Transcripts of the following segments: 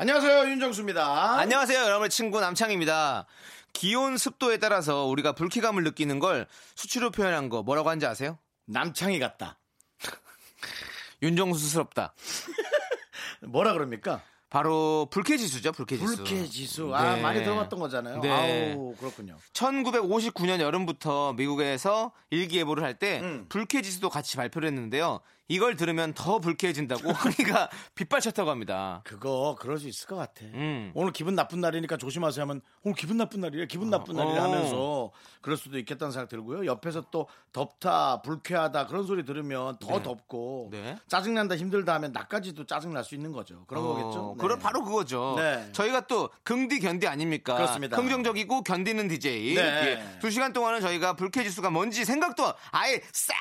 안녕하세요 윤정수입니다. 안녕하세요, 여러분의 친구 남창입니다. 기온 습도에 따라서 우리가 불쾌감을 느끼는 걸 수치로 표현한 거 뭐라고 하는지 아세요? 남창이 같다. 윤정수스럽다. 뭐라 그럽니까? 바로 불쾌지수죠, 불쾌지수. 불쾌지수. 아 네. 많이 들어봤던 거잖아요. 네. 아우 그렇군요. 1959년 여름부터 미국에서 일기예보를 할때 음. 불쾌지수도 같이 발표를 했는데요. 이걸 들으면 더 불쾌해진다고 허리가 빗발쳤다고 합니다. 그거 그럴 수 있을 것 같아. 음. 오늘 기분 나쁜 날이니까 조심하세요 하면 오늘 기분 나쁜 날이래 기분 나쁜 날이래 어. 하면서 그럴 수도 있겠다는 생각 들고요. 옆에서 또 덥다 불쾌하다 그런 소리 들으면 더 네. 덥고 네. 짜증난다 힘들다 하면 나까지도 짜증 날 수 있는 거죠. 그런 어, 거겠죠. 네. 그럼 바로 그거죠. 네. 저희가 또 긍디 견디 아닙니까? 그렇습니다. 긍정적이고 견디는 DJ. 네. 예. 두 시간 동안은 저희가 불쾌지수가 뭔지 생각도 아예 싹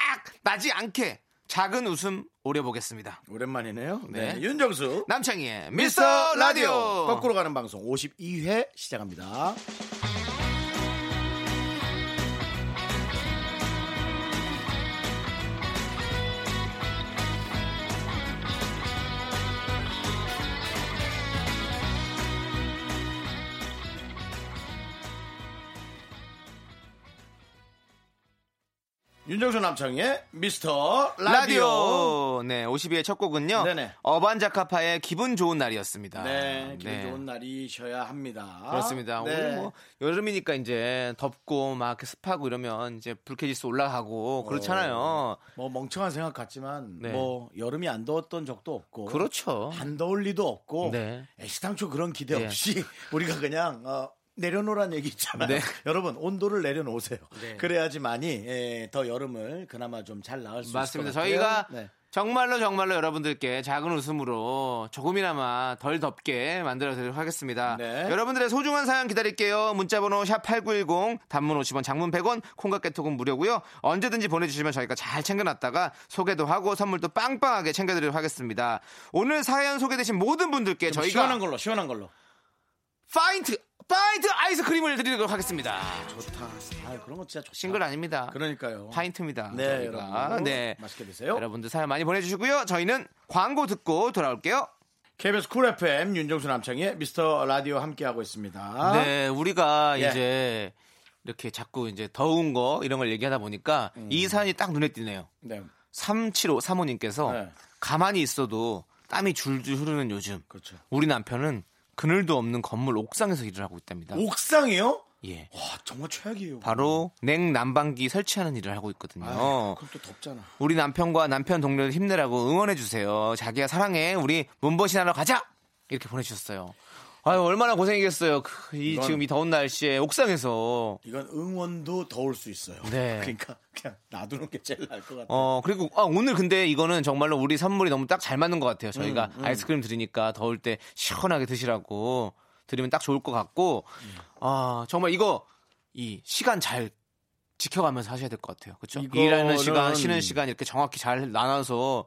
나지 않게 작은 웃음 오려보겠습니다. 오랜만이네요. 네. 네. 윤정수 남창희의 미스터 라디오. 거꾸로 가는 방송 52회 시작합니다. 윤정수 남창의 미스터 라디오. 라디오. 네, 52의 첫 곡은요. 네네. 어반자카파의 기분 좋은 날이었습니다. 네, 기분 좋은 날이셔야 합니다. 그렇습니다. 네. 오늘 뭐 여름이니까 이제 덥고 막 습하고 이러면 이제 불쾌지수 올라가고 그렇잖아요. 뭐 멍청한 생각 같지만 네. 뭐 여름이 안 더웠던 적도 없고 그렇죠. 안 더울 리도 없고 네. 애시당초 그런 기대 네. 없이 우리가 그냥 어, 내려놓으란 얘기 있잖아요. 네. 여러분 온도를 내려놓으세요. 네. 그래야지만이 예, 더 여름을 그나마 좀 잘 나을 수 맞습니다. 있을 것 같아요. 저희가 네. 정말로 정말로 여러분들께 작은 웃음으로 조금이나마 덜 덥게 만들어 드리도록 하겠습니다. 네. 여러분들의 소중한 사연 기다릴게요. 문자번호 샵8910 단문 50원 장문 100원 콩깍개톡은 무료고요. 언제든지 보내주시면 저희가 잘 챙겨놨다가 소개도 하고 선물도 빵빵하게 챙겨드리도록 하겠습니다. 오늘 사연 소개되신 모든 분들께 좀 저희가 시원한 걸로 시원한 걸로. 파인트 파인트 아이스크림을 드리도록 하겠습니다. 좋다. 아, 그런 거 진짜 좋다. 싱글 아닙니다. 그러니까요. 파인트입니다. 네. 여러분. 네. 맛있게 드세요. 여러분들 사연 많이 보내주시고요. 저희는 광고 듣고 돌아올게요. KBS 쿨 FM 윤정수 남창희의 미스터 라디오 함께하고 있습니다. 네, 우리가 아? 예. 이제 이렇게 자꾸 이제 더운 거 이런 걸 얘기하다 보니까 음. 이 사연이 딱 눈에 띄네요. 네. 375 사모님께서 네. 가만히 있어도 땀이 줄줄 흐르는 요즘 그렇죠. 우리 남편은 그늘도 없는 건물 옥상에서 일을 하고 있답니다. 옥상이요? 예. 와, 정말 최악이에요. 바로 냉난방기 설치하는 일을 하고 있거든요. 아유, 그럼 또 덥잖아. 우리 남편과 남편 동료를 힘내라고 응원해 주세요. 자기야 사랑해. 우리 문버신 하러 가자. 이렇게 보내주셨어요. 아유 얼마나 고생이겠어요. 그, 이 이건- 지금 이 더운 날씨에 옥상에서. 이건 응원도 더울 수 있어요. 네. 그러니까 그냥 놔두는 게 제일 나을 것 같아요. 어 그리고 아, 오늘 근데 이거는 정말로 우리 선물이 너무 딱 잘 맞는 것 같아요. 저희가 음, 아이스크림 드리니까 더울 때 시원하게 드시라고 드리면 딱 좋을 것 같고 아 정말 이거 이 시간 잘 지켜가면서 하셔야 될 것 같아요. 그렇죠? 이거는- 일하는 시간, 쉬는 시간 이렇게 정확히 잘 나눠서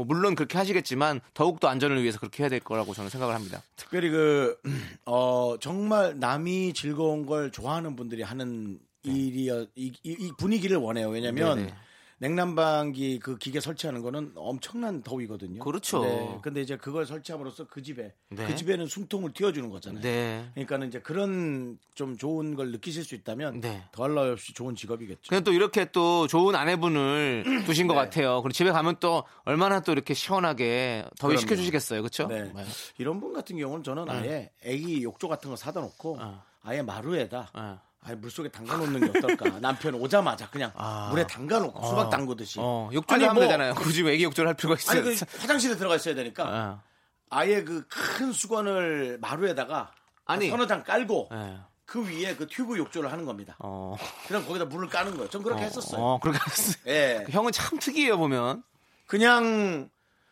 뭐 물론 그렇게 하시겠지만 더욱더 안전을 위해서 그렇게 해야 될 거라고 저는 생각을 합니다. 특별히 그, 어, 정말 남이 즐거운 걸 좋아하는 분들이 하는 일이어, 이, 이- 이 분위기를 원해요. 왜냐면 네네. 냉난방기 그 기계 설치하는 거는 엄청난 더위거든요. 그렇죠. 네. 근데 이제 그걸 설치함으로써 그 집에, 네. 그 집에는 숨통을 틔워주는 거잖아요. 네. 그러니까는 이제 그런 좀 좋은 걸 느끼실 수 있다면 네. 더할 나위 없이 좋은 직업이겠죠. 그냥 또 이렇게 또 좋은 아내분을 두신 것 네. 같아요. 그리고 집에 가면 또 얼마나 또 이렇게 시원하게 더위 그럼요. 식혀주시겠어요. 그렇죠? 네. 이런 분 같은 경우는 저는 아예 애기 욕조 같은 거 사다 놓고 어. 아예 마루에다 어. 아예 물속에 담가 놓는 게 어떨까? 남편 오자마자 그냥 아. 물에 담가 놓고 수박 담그듯이. 어, 욕조를 아니, 하면 뭐- 되잖아요. 굳이 왜 애기 욕조를 할 필요가 있어요. 아니 그 화장실에 들어가 있어야 되니까 어. 아예 그 큰 수건을 마루에다가 아니. 서너 장 깔고 예. 그 위에 그 튜브 욕조를 하는 겁니다. 어. 그냥 거기다 물을 까는 거예요. 전 그렇게 했었어요. 어, 그렇게 했어요. 예. 형은 참 특이해요, 보면. 그냥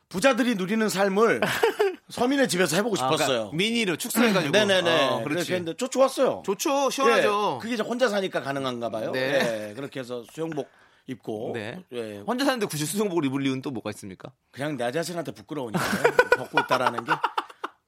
부자들이 누리는 삶을 서민의 집에서 해보고 아, 그러니까 싶었어요. 미니로 축소해가지고. 네네네. 어, 그렇게 그렇지. 했는데 저 좋았어요. 좋죠. 시원하죠. 예, 그게 이제 혼자 사니까 가능한가 봐요. 네. 예, 그렇게 해서 수영복 입고 네. 예, 혼자 사는데 굳이 수성복을 입을 이유는 또 뭐가 있습니까? 그냥 내 자신한테 부끄러우니까 벗고 있다라는 게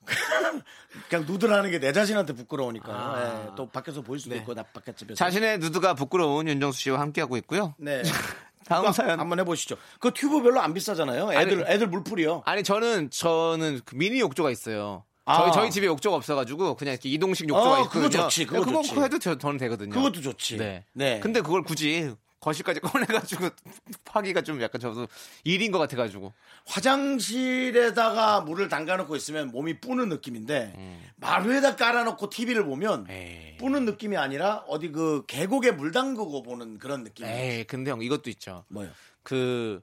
그냥 누드라는 게 내 자신한테 부끄러우니까 아. 예, 또 밖에서 보일 수도 네. 있고 나 바깥집에서 자신의 누드가 부끄러운 윤정수 씨와 함께하고 있고요. 네 다음 그거 사연. 한번 해보시죠. 그 튜브 별로 안 비싸잖아요. 애들 애들 물풀이요. 아니 저는 저는 그 미니 욕조가 있어요. 아. 저희 저희 집에 욕조가 없어가지고 그냥 이렇게 이동식 욕조가 어, 있거든요. 그거 좋지, 그거 그거 좋지. 해도 저, 저는 되거든요. 그것도 좋지. 네. 네. 근데 그걸 굳이 거실까지 꺼내가지고 하기가 좀 약간 저도 일인 것 같아가지고. 화장실에다가 물을 담가놓고 있으면 몸이 뿌는 느낌인데 마루에다 깔아놓고 TV를 보면 음. 에이. 뿌는 느낌이 아니라 어디 그 계곡에 물 담그고 보는 그런 느낌. 에이 근데 형 이것도 있죠. 뭐요? 그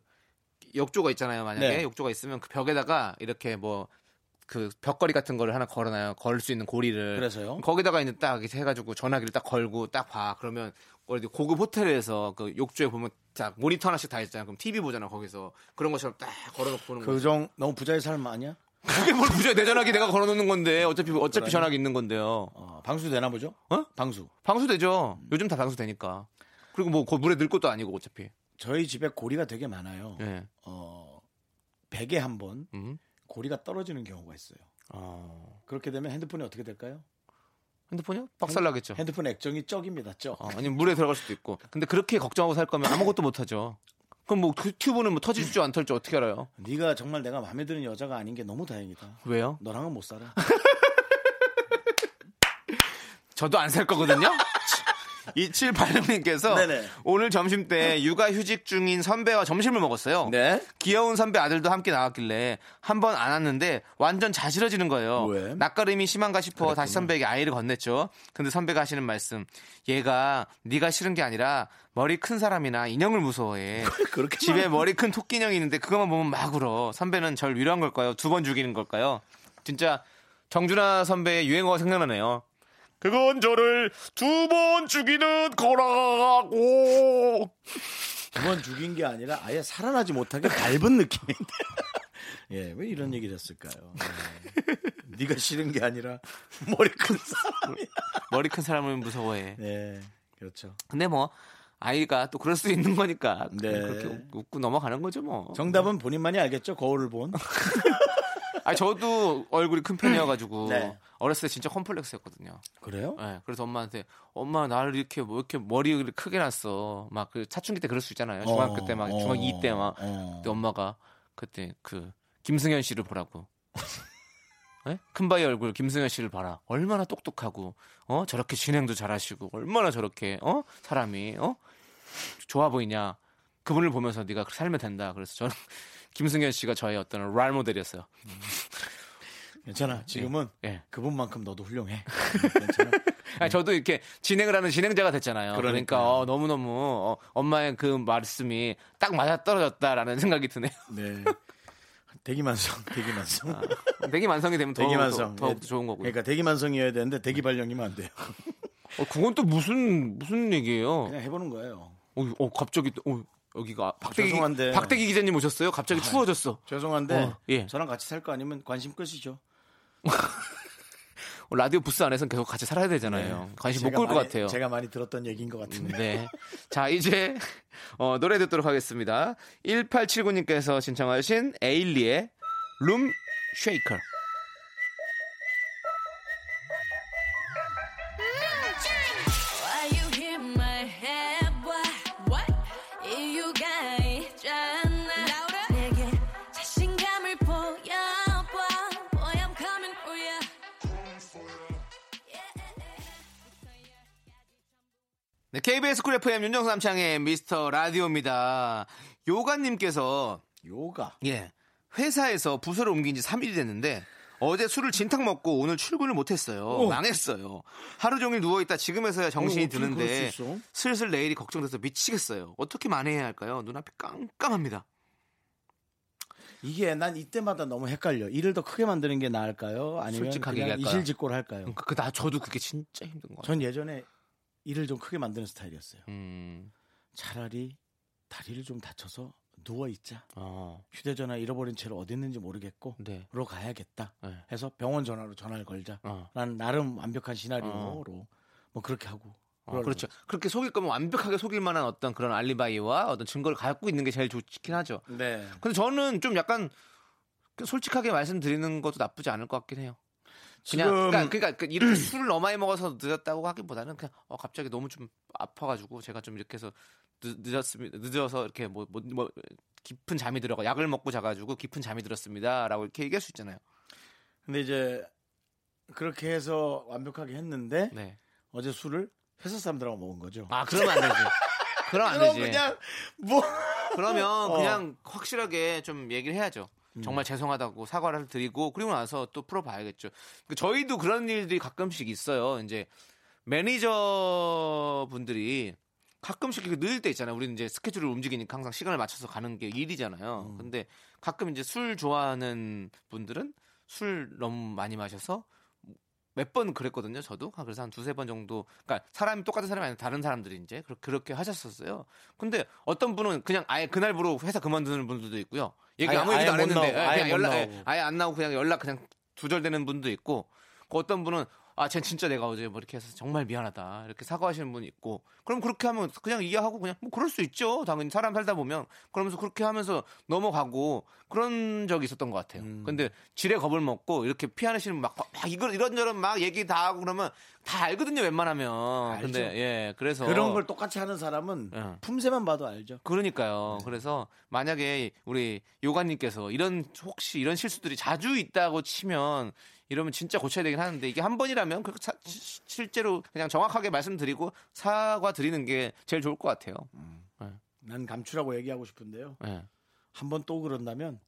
욕조가 있잖아요. 만약에 네. 욕조가 있으면 그 벽에다가 이렇게 뭐그 벽걸이 같은 거를 하나 걸어놔요. 걸 수 있는 고리를. 그래서요? 거기다가 있는 딱 이렇게 해가지고 전화기를 딱 걸고 딱 봐. 그러면 어디 고급 호텔에서 그 욕조에 보면 딱 모니터 하나씩 다 있잖아. 그럼 TV 보잖아 거기서 그런 것처럼 딱 걸어놓고 보는 거. 그정 너무 부자의 삶 아니야? 그게 뭘 부자 내 전화기 내가 걸어놓는 건데 어차피 어차피 전화기 있는 건데요. 어, 방수 되나 보죠? 어? 방수. 방수 되죠. 요즘 다 방수 되니까. 그리고 뭐그 물에 넣을 것도 아니고 어차피. 저희 집에 고리가 되게 많아요. 예. 어, 베개 한번 음. 고리가 떨어지는 경우가 있어요. 어. 그렇게 되면 핸드폰이 어떻게 될까요? 핸드폰이요? 박살 나겠죠. 핸드폰 액정이 쩍입니다. 쩍. 어, 아니 물에 들어갈 수도 있고. 근데 그렇게 걱정하고 살 거면 아무것도 못 하죠. 그럼 뭐 그 튜브는 뭐 터질지 안 터질지 어떻게 알아요? 네가 정말 내가 마음에 드는 여자가 아닌 게 너무 다행이다. 왜요? 너랑은 못 살아. 저도 안 살 거거든요. 2786님께서 네네. 오늘 점심 때 육아 휴직 중인 선배와 점심을 먹었어요. 네. 귀여운 선배 아들도 함께 나왔길래 한 번안 왔는데 완전 자지러지는 거예요. 왜? 낯가림이 심한가 싶어 다시 선배에게 아이를 건넸죠. 근데 선배가 하시는 말씀, 얘가 네가 싫은 게 아니라 머리 큰 사람이나 인형을 무서워해. 그렇게 집에 머리 큰 토끼 인형이 있는데 그것만 보면 막 울어. 선배는 절 위로한 걸까요? 두 번 죽이는 걸까요? 진짜 정준하 선배의 유행어가 생각나네요. 그건 저를 두 번 죽이는 거라고. 두 번 죽인 게 아니라 아예 살아나지 못하게 밟은 느낌인데. 예, 왜 이런 얘기를 했을까요? 네. 네가 싫은 게 아니라 머리 큰 사람이. 머리 큰 사람을 무서워해. 네, 그렇죠. 근데 뭐 아이가 또 그럴 수 있는 거니까 네. 그렇게 웃- 웃고 넘어가는 거죠 뭐. 정답은 본인만이 알겠죠. 거울을 본. 아 저도 얼굴이 큰 편이어가지고 네. 어렸을 때 진짜 컴플렉스였거든요. 그래요? 네, 그래서 엄마한테 엄마 나를 이렇게 뭐 이렇게 머리를 크게 났어. 막 그 사춘기 때 그럴 수 있잖아요. 중학교 때막 어, 중학교 2 때막 어. 그때 엄마가 그때 그 김승현 씨를 보라고. 네? 큰바위 얼굴 김승현 씨를 봐라. 얼마나 똑똑하고 어 저렇게 진행도 잘하시고 얼마나 저렇게 어 사람이 어 좋아 보이냐. 그분을 보면서 네가 살면 된다. 그래서 저는 김승현 씨가 저의 어떤 랄 모델이었어요. 괜찮아. 지금은 예. 그분만큼 너도 훌륭해. 괜찮아. 아니, 저도 이렇게 진행을 하는 진행자가 됐잖아요. 그러니까 그러니까요. 어, 너무너무 어, 엄마의 그 말씀이 딱 맞아 떨어졌다라는 생각이 드네요. 네. 대기만성, 대기만성. 아, 대기만성이 되면 더, 대기만성. 더, 더 예. 좋은 거고요. 그러니까 대기만성이어야 되는데 대기발령이면 안 돼요. 어, 그건 또 무슨 무슨 얘기예요? 그냥 해보는 거예요. 어, 어, 갑자기 또 어, 여기가 박대기 죄송한데. 박대기 기자님 오셨어요? 갑자기 추워졌어. 죄송한데 어, 예. 저랑 같이 살 거 아니면 관심 끄시죠. 어, 라디오 부스 안에서는 계속 같이 살아야 되잖아요. 관심 못 네. 끌것 같아요. 제가 많이 들었던 얘기인 것 같은데. 네. 자, 이제 어, 노래 듣도록 하겠습니다. 1879님께서 신청하신 에일리의 룸 쉐이커. 네, KBS 쿨 FM 윤정수 남창희의 미스터 라디오입니다. 요가님께서 요가. 예 회사에서 부서를 옮긴 지 3일이 됐는데 어제 술을 진탕 먹고 오늘 출근을 못했어요. 망했어요. 하루 종일 누워있다 지금에서야 정신이 어, 드는데? 슬슬 내일이 걱정돼서 미치겠어요. 어떻게 만회해야 할까요? 눈앞이 깜깜합니다. 이게 난 이때마다 너무 헷갈려. 일을 더 크게 만드는 게 나을까요? 아니면 솔직하게 그냥? 이실직고를 할까요? 그, 나 저도 그게 진짜 힘든 거예요. 전 예전에 일을 좀 크게 만드는 스타일이었어요. 음, 차라리 다리를 좀 다쳐서 누워 있자. 어. 휴대전화 잃어버린 채로 어디 있는지 모르겠고 네. 로 가야겠다. 네. 해서 병원 전화로 전화를 걸자. 어. 난 나름 완벽한 시나리오로 뭐 그렇게 하고. 어. 그렇죠. 그렇게 속일 거면 완벽하게 속일 만한 어떤 그런 알리바이와 어떤 증거를 갖고 있는 게 제일 좋긴 하죠. 네. 근데 저는 좀 약간 그 솔직하게 말씀드리는 것도 나쁘지 않을 것 같긴 해요. 그냥 그러니까, 그러니까 그 이렇게 술을 너무 많이 먹어서 늦었다고 하기보다는 그냥 어 갑자기 너무 좀 아파가지고 제가 좀 이렇게 해서 늦, 늦었습니다. 늦어서 이렇게 뭐, 뭐, 뭐 깊은 잠이 들어가 약을 먹고 자가지고 깊은 잠이 들었습니다라고 이렇게 얘기할 수 있잖아요. 근데 이제 그렇게 해서 완벽하게 했는데 네. 어제 술을 회사 사람들하고 먹은 거죠. 아 그러면 안 되지. 그럼 안 되지. 그냥 뭐 그러면 어. 그냥 확실하게 좀 얘기를 해야죠. 음. 정말 죄송하다고 사과를 드리고 그리고 나서 또 풀어봐야겠죠. 그 저희도 그런 일들이 가끔씩 있어요. 이제 매니저 분들이 가끔씩 이렇게 늦을 때 있잖아요. 우리는 이제 스케줄을 움직이니까 항상 시간을 맞춰서 가는 게 일이잖아요. 음. 근데 가끔 이제 술 좋아하는 분들은 술 너무 많이 마셔서 몇 번 그랬거든요. 저도 아, 그래서 한 두세 번 정도. 그러니까 사람이 똑같은 사람이 아니라 다른 사람들이 이제 그렇게, 하셨었어요. 근데 어떤 분은 그냥 아예 그날부로 회사 그만두는 분들도 있고요. 얘기 아무 얘기도 안못 했는데 나오고, 예, 아예 그냥 못 연락 예, 나오고. 아예 안 나오고 그냥 연락 그냥 두절되는 분도 있고 그 어떤 분은 아, 쟤 진짜 내가 어제 뭐 이렇게 해서 정말 미안하다. 이렇게 사과하시는 분이 있고. 그럼 그렇게 하면 그냥 이해하고 그냥 뭐 그럴 수 있죠. 당연히 사람 살다 보면. 그러면서 그렇게 하면서 넘어가고 그런 적이 있었던 것 같아요. 음. 근데 지레 겁을 먹고 이렇게 피하시는 막, 막 이걸 이런저런 막 얘기 다 하고 그러면 다 알거든요. 웬만하면. 근데 예, 그래서 그런 걸 똑같이 하는 사람은 예. 품새만 봐도 알죠. 그러니까요. 그래서 만약에 우리 요가님께서 이런 혹시 이런 실수들이 자주 있다고 치면 이러면 진짜 고쳐야 되긴 하는데 이게 한 번이라면 그 실제로 그냥 정확하게 말씀드리고 사과 드리는 게 제일 좋을 것 같아요. 난 감추라고 얘기하고 싶은데요. 예. 한번 또 그런다면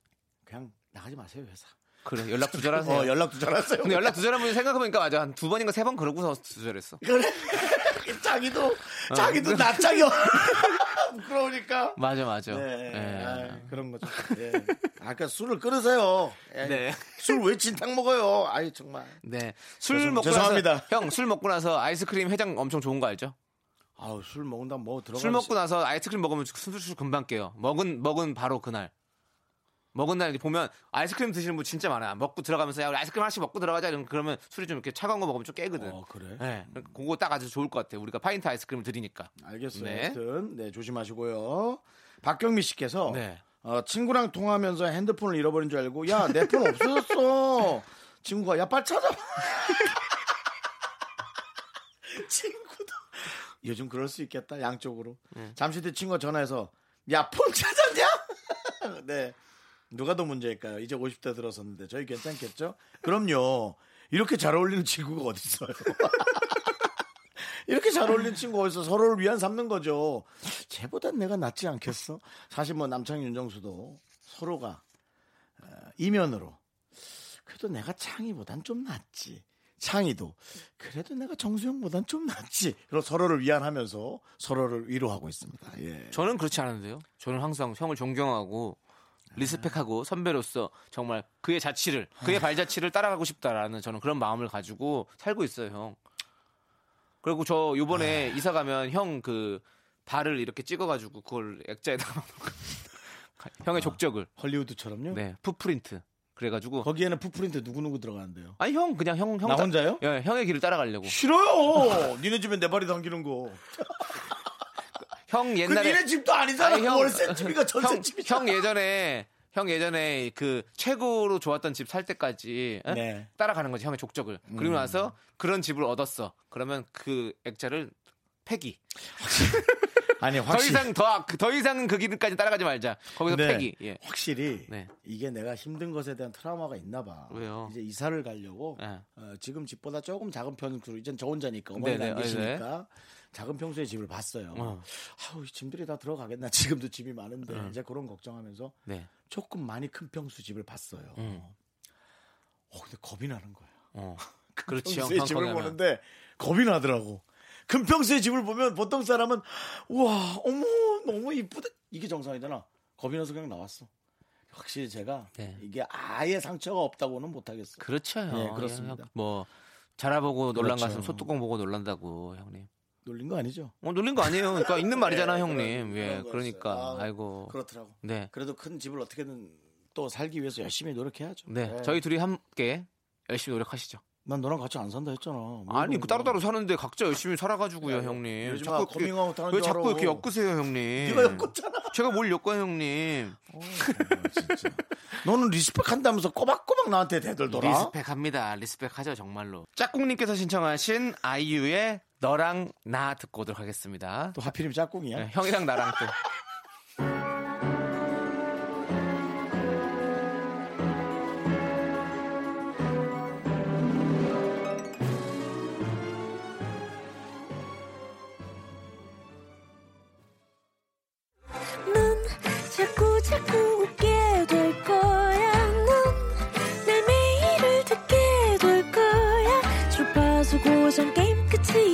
그냥 나가지 마세요 회사. 그래 연락 두절하세요. 어, 연락 두절하세요. 근데 연락 분이 생각해보니까 맞아 한 두 번인가 세 번 그러고서 두절했어. 그래. 자기도 어. 자기도 낯짝이 부끄러우니까. 맞아 맞아. 네, 예. 아, 그런 거죠. 예. 아까 술을 끊으세요. 예. 네. 술 왜 진탕 먹어요? 아이 정말. 네. 술 죄송- 먹고 죄송합니다. 나서 형 술 먹고 나서 아이스크림 해장 엄청 좋은 거 알죠? 아우 술 먹는다 뭐 들어가. 술 먹고 나서 아이스크림 먹으면 술술 금방 깨요. 먹은 먹은 바로 그날. 먹은 날 이렇게 보면 아이스크림 드시는 분 진짜 많아요. 먹고 들어가면서 야 우리 아이스크림 하나씩 먹고 들어가자 이러면 그러면 술이 좀 이렇게 차가운 거 먹으면 좀 깨거든. 어 그래. 네. 그거 딱 아주 좋을 것 같아요. 우리가 파인트 아이스크림 드리니까. 알겠어요. 네. 하여튼 네 조심하시고요. 박경미 씨께서 네. 어, 친구랑 통화하면서 핸드폰을 잃어버린 줄 알고 야 내 폰 없어졌어. 친구가 야 빨리 찾아. 친구도 요즘 그럴 수 있겠다 양쪽으로. 네. 잠시 뒤 친구가 전화해서 야 폰 찾았냐? 네. 누가 더 문제일까요? 이제 50대 들어섰는데 저희 괜찮겠죠? 그럼요. 이렇게 잘 어울리는 친구가 어디 있어요? 이렇게 잘 어울리는 친구가 어디서 서로를 위한 삼는 거죠. 쟤보단 내가 낫지 않겠어? 사실 뭐 남창희 윤정수도 서로가 어, 이면으로 그래도 내가 창희보단 좀 낫지. 창희도 그래도 내가 정수영보단 좀 낫지. 그리고 서로를 위안하면서 서로를 위로하고 있습니다. 예. 저는 그렇지 않은데요. 저는 항상 형을 존경하고 respect하고 선배로서 정말 그의 자취를 그의 발자취를 따라가고 싶다라는 저는 그런 마음을 가지고 살고 있어요, 형. 그리고 저 요번에 이사 가면 형 그 발을 이렇게 찍어가지고 그걸 액자에다가 형의 족적을 헐리우드처럼요. 네 footprint 그래가지고 거기에는 footprint 누구 누구 들어가는데요? 아니 형 그냥 형 형나 따- 혼자요? 예, 형의 길을 따라가려고 싫어요. 니네 집에 내 발이 담기는 거. 형그 옛날에 니네 집도 아니잖아. 아니, 형- 월세 집이가 전세 형, 집이. 형 예전에 형 예전에 그 최고로 좋았던 집 살 때까지 에? 네. 따라가는 거지 형의 족적을 그리고 나서 그런 집을 얻었어 그러면 그 액자를 폐기 아니 더 확실히 이상 더더 이상은 그 길까지 따라가지 말자 거기서 네. 폐기 예. 확실히 네. 이게 내가 힘든 것에 대한 트라우마가 있나 봐. 왜요? 이제 이사를 가려고 예. 어, 지금 집보다 조금 작은 편수로 이젠 저 혼자니까 어머니가 네네, 안 계시니까 작은 평수의 집을 봤어요. 어. 아우 이 짐들이 다 들어가겠나 지금도 집이 많은데 이제 그런 걱정하면서 네. 조금 많이 큰 평수 집을 봤어요. 음. 어 근데 겁이 나는 거예요. 어. 그렇지 형 평수의 집을 펑펑하면. 보는데 겁이 나더라고. 큰 평수의 집을 보면 보통 사람은 우와 어머 너무 이쁘다 이게 정상이잖아. 겁이 나서 그냥 나왔어. 확실히 제가 네. 이게 아예 상처가 없다고는 못하겠어요. 그렇죠 형. 네, 그렇습니다. 형, 뭐 자라보고 놀란 그렇죠. 가슴 솥뚜껑 보고 놀란다고 형님 놀린 거 아니죠? 어, 놀린 거 아니에요. 그러니까 있는 말이잖아, 네, 형님. 그런- 예, 그런 그러니까. 아, 아이고. 그렇더라고. 네. 그래도 큰 집을 어떻게든 또 살기 위해서 열심히 노력해야죠. 네. 저희 둘이 함께 열심히 노력하시죠. 난 너랑 같이 안 산다 했잖아. 뭐 아니, 그. 따로따로 사는데 각자 열심히 살아가지고요, 야, 형님. 자꾸 막 커밍아웃 하는 왜줄 자꾸. 이렇게 엮으세요, 형님? 네가 엮었잖아. 제가 뭘 엮어요, 형님? 어, 진짜. 너는 respect 한다면서 꼬박꼬박 나한테 대들더라. respect합니다. respect하죠, 정말로. 짝꿍님께서 신청하신 아이유의 너랑 나 듣고 오도록 하겠습니다. 또 하필이면 짝꿍이야. 네, 형이랑 나랑 또.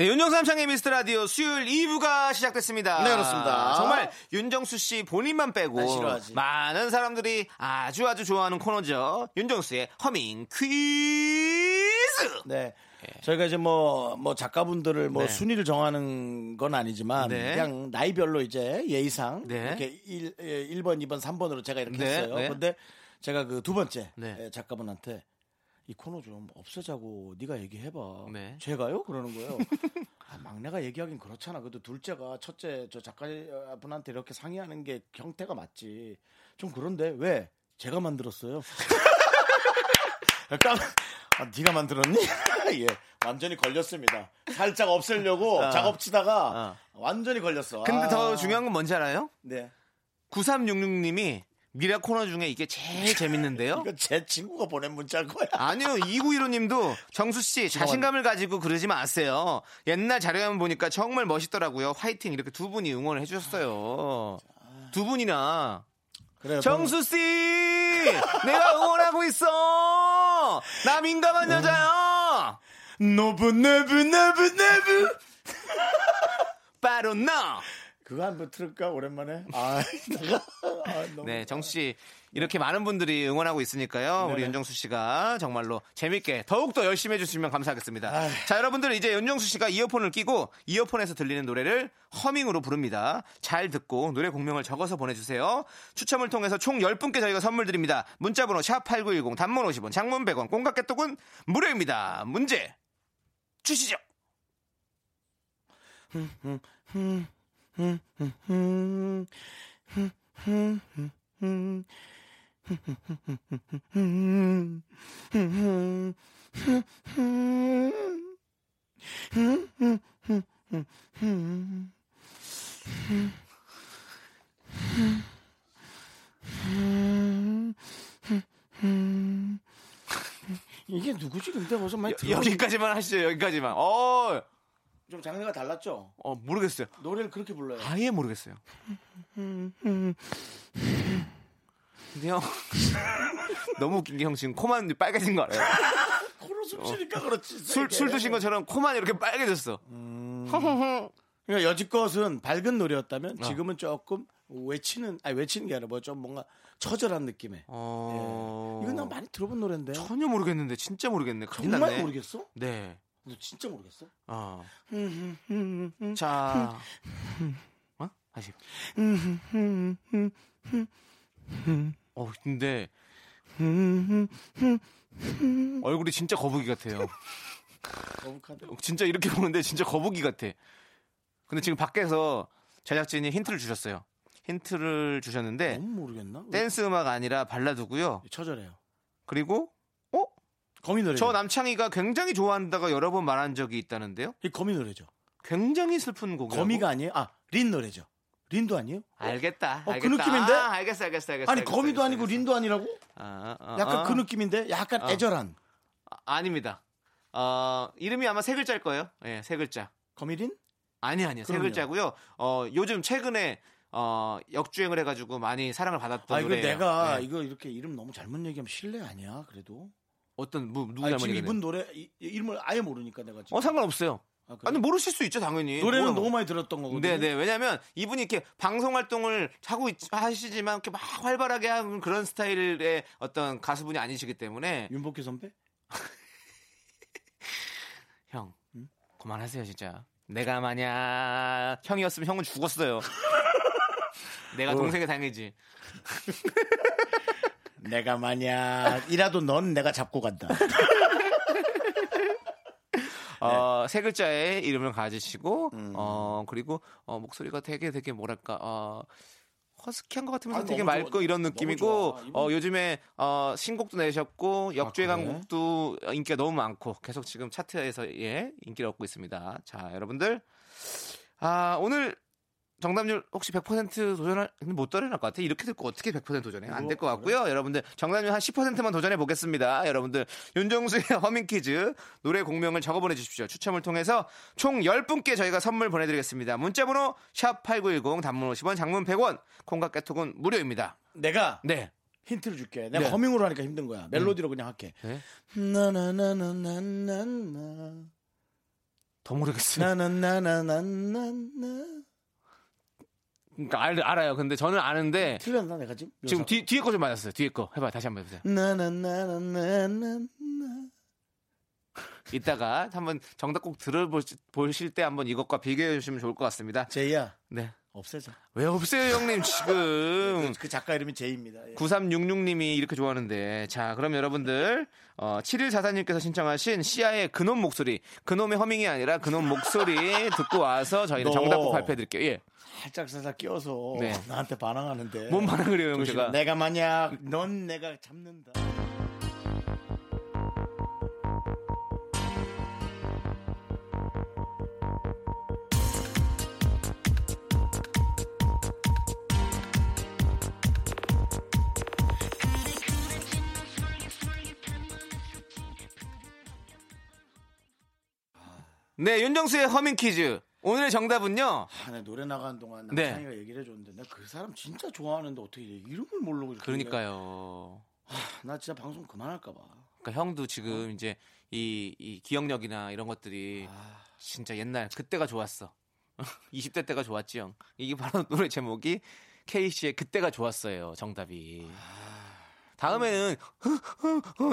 네, 윤정수 남창의 미스터 라디오 수요일 2부가 시작됐습니다. 네, 그렇습니다. 정말 윤정수 씨 본인만 빼고 난 싫어하지. 많은 사람들이 아주 아주 좋아하는 코너죠. 윤정수의 허밍 퀴즈. 네. 저희가 이제 뭐, 뭐 작가분들을 뭐 네. 순위를 정하는 건 아니지만 네. 그냥 나이별로 이제 예의상 네. 이렇게 1, 1번, 2번, 3번으로 제가 이렇게 네, 했어요. 네. 근데 제가 그 두 번째 네. 예, 작가분한테 이 코너 좀 없애자고 네가 얘기해봐. 네. 제가요? 그러는 거예요. 아, 막내가 얘기하긴 그렇잖아. 그래도 둘째가 첫째 저 작가분한테 이렇게 상의하는 게 형태가 맞지. 좀 그런데 왜? 제가 만들었어요. 약간 아, 네가 만들었니? 예, 완전히 걸렸습니다. 살짝 없애려고 어. 작업치다가 완전히 걸렸어. 근데 아. 더 중요한 건 뭔지 알아요? 네, 9366님이 미라 코너 중에 이게 제일 재밌는데요? 이거 제 친구가 보낸 문자일 거야. 아니요, 2915님도 정수 씨 자신감을 가지고 그러지 마세요. 옛날 자료만 보니까 정말 멋있더라고요. 화이팅 이렇게 두 분이 응원을 해주셨어요. 두 분이나 그래요. 정수 씨, 내가 응원하고 있어. 나 민감한 여자야. love love love love 바로 너. 그거 한번 틀을까 오랜만에? 아, 아, 너무 네, 정수 씨 이렇게 많은 분들이 응원하고 있으니까요. 우리 네네. 윤정수 씨가 정말로 재밌게 더욱 더 열심히 해주시면 감사하겠습니다. 아휴. 자, 여러분들 이제 윤정수 씨가 이어폰을 끼고 이어폰에서 들리는 노래를 허밍으로 부릅니다. 잘 듣고 노래 공명을 적어서 보내주세요. 추첨을 통해서 총 10분께 저희가 선물 드립니다. 문자번호 샵8910 단문 50원 장문 100원 꽁깍개톡은 무료입니다. 문제 주시죠. 이게 누구지? 근데 벌써 많이. 여기까지만 하시죠. 여기까지만. 어, 좀 장르가 달랐죠? 어 모르겠어요. 노래를 그렇게 불러요. 아예 모르겠어요. 근데 형 너무 웃긴 게 형 지금 코만 빨개진 거 알아요? 코로 숨 쉬니까 그렇지. 술, 세게. 술 드신 것처럼 코만 이렇게 빨개졌어. 그러니까 여지껏은 밝은 노래였다면 지금은 조금 외치는 아니 외치는 게 아니라 뭐 좀 뭔가 처절한 느낌의. 어... 이건 나 많이 들어본 노래인데. 전혀 모르겠는데 진짜 모르겠네. 큰일 정말 났네. 모르겠어? 네. 너 진짜 모르겠어? 어. 자. 어? 다시. 어, 근데 얼굴이 진짜 거북이 같아요. 거북하다. 진짜 이렇게 보는데 진짜 거북이 같아. 근데 지금 밖에서 제작진이 힌트를 주셨어요. 힌트를 주셨는데 너무 모르겠나? 댄스 음악 아니라 발라드고요. 처절해요. 그리고 어? 거미 노래. 저 남창희가 굉장히 좋아한다고 여러 번 말한 적이 있다는데요. 이 거미 노래죠. 굉장히 슬픈 곡이라고. 거미가 아니에요? 아, 린 노래죠. 린도 아니에요? 알겠다. 어, 그 알겠다. 느낌인데? 아, 알겠어, 알겠어, 알겠어. 아니 알겠어, 거미도 알겠어, 아니고 알겠어. 린도 아니라고? 아, 아, 약간 아. 그 느낌인데 약간 어. 애절한 아, 아닙니다. 어, 이름이 아마 세 글자일 거예요. 예, 세 글자. 거미린? 아니 아니요. 세 그럼요. 글자고요. 어, 요즘 최근에 어, 역주행을 해 가지고 많이 사랑을 받았던 아 이거 노래예요. 내가 예. 이거 이렇게 이름 너무 잘못 얘기하면 실례 아니야? 그래도 어떤 뭐 누구 아니, 지금 이분 노래 이, 이름을 아예 모르니까 내가 지금. 어 상관없어요. 아, 그래? 아니 모르실 수 있죠 당연히. 노래는 뭐야. 너무 많이 들었던 거거든요. 네네 왜냐하면 이분이 이렇게 방송 활동을 하고 있- 하시지만 이렇게 막 활발하게 하는 그런 스타일의 어떤 가수분이 아니시기 때문에 윤복희 선배? 형 그만하세요 진짜. 내가 만약 형이었으면 형은 죽었어요. 내가 동생의 당이지. 내가 만약 이라도 넌 내가 잡고 간다. 어, 세 글자의 이름을 가지시고, 음. 어, 그리고, 어, 목소리가 되게 되게 뭐랄까, 어, 허스키한 것 같으면서 아, 되게 맑고 좋아. 이런 느낌이고, 어, 요즘에, 어, 신곡도 내셨고, 역주행한 아, 그래? 곡도 인기가 너무 많고, 계속 지금 차트에서, 예, 인기를 얻고 있습니다. 자, 여러분들. 아, 오늘 정답률 혹시 100% 도전할, 근데 못 도전할 것 같아. 이렇게 듣고 어떻게 100% 도전해? 안될 것 같고요. 여러분들 정답률 한 10%만 도전해 보겠습니다. 여러분들 윤정수의 허밍 퀴즈 노래 공명을 적어 보내 주십시오. 추첨을 통해서 총 10분께 저희가 선물 보내 드리겠습니다. 문자 번호 샵 #8910 단문 50원, 장문 100원, 콩과 깨톡은 무료입니다. 내가 네. 힌트를 줄게. 내가 네. 허밍으로 하니까 힘든 거야. 멜로디로 그냥 할게. 네. 나나나나나나나 더 모르겠어요. 나나나나나나나 그러니까 알, 알아요. 근데 저는 아는데 틀렸나 내가 지금? 지금 뒤, 뒤에 거 좀 맞았어요. 뒤에 거 해봐. 다시 한번 해보세요. 나나나나나나 이따가 한번 정답 꼭 들어보실 때 한번 이것과 비교해 주시면 좋을 것 같습니다. 제이야 네. 없애자. 왜 없어요, 형님, 지금. 그 작가 이름이 제이입니다. 예. 9366님이 이렇게 좋아하는데. 자, 그럼 여러분들, 어, 7144님께서 신청하신 시아의 그놈 목소리. 그놈의 허밍이 아니라 그놈 목소리 듣고 와서 저희는 너. 정답곡 발표해 드릴게요. 예. 살짝 살짝 끼어서 네. 나한테 반항하는데. 뭔 반응을 해요, 형. 제가. 내가 만약 넌 내가 잡는다. 네, 윤정수의 허밍 퀴즈. 오늘의 정답은요. 아, 내 노래 나가는 동안 네. 남창이가 얘기를 해줬는데 내가 그 사람 진짜 좋아하는데 어떻게 이름을 모르고 이렇게 그러니까요. 나 진짜 방송 그만할까 봐. 그러니까 형도 지금 이제 이, 이 기억력이나 이런 것들이 진짜 옛날 그때가 좋았어. 20대 때가 좋았지 형. 이게 바로 노래 제목이 K씨의 그때가 좋았어요. 정답이. 다음에는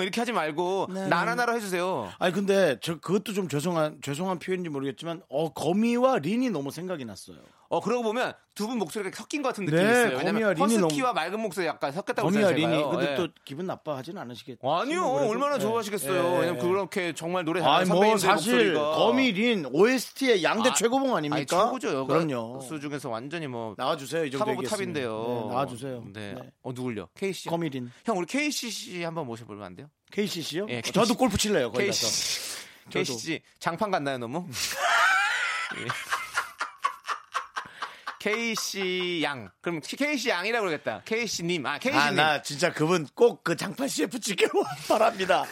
이렇게 하지 말고 네. 나나나로 해주세요. 아니 근데 저 그것도 좀 죄송한 죄송한 표현인지 모르겠지만 어 거미와 린이 너무 생각이 났어요. 어 그러고 보면 두 분 목소리가 섞인 것 같은 네, 느낌이 있어요. 거미와 왜냐면 허스키와 맑은 목소리 약간 섞였다고 거미와 생각해요. 린이 근데 예. 또 기분 나빠하진 않으시겠죠? 아니요 얼마나 좋아하시겠어요. 왜냐면 그렇게 정말 노래 잘하는 뭐 사실 목소리가 거미 린 OST의 양대 아, 최고봉 아닙니까? 아니, 최고죠. 그럼요. 수 중에서 완전히 뭐 나와주세요 이 정도 top of 얘기했으면. top인데요. 네, 나와주세요. 네. 네. 어 누굴요? KC. 거미 린 형 우리 KC 씨 한번 모셔보면 안 돼요? KCC요? 예, 어, KCC. 저도 골프 칠래요 거기 가서. KC. 저도. KC 씨 장판 같나요 너무? 예. KC 양. 그럼 KC 양이라고 그러겠다. KC 님. 아 KC 아, 님. 나 진짜 그분 꼭 그 장판 CF 찍기를 바랍니다.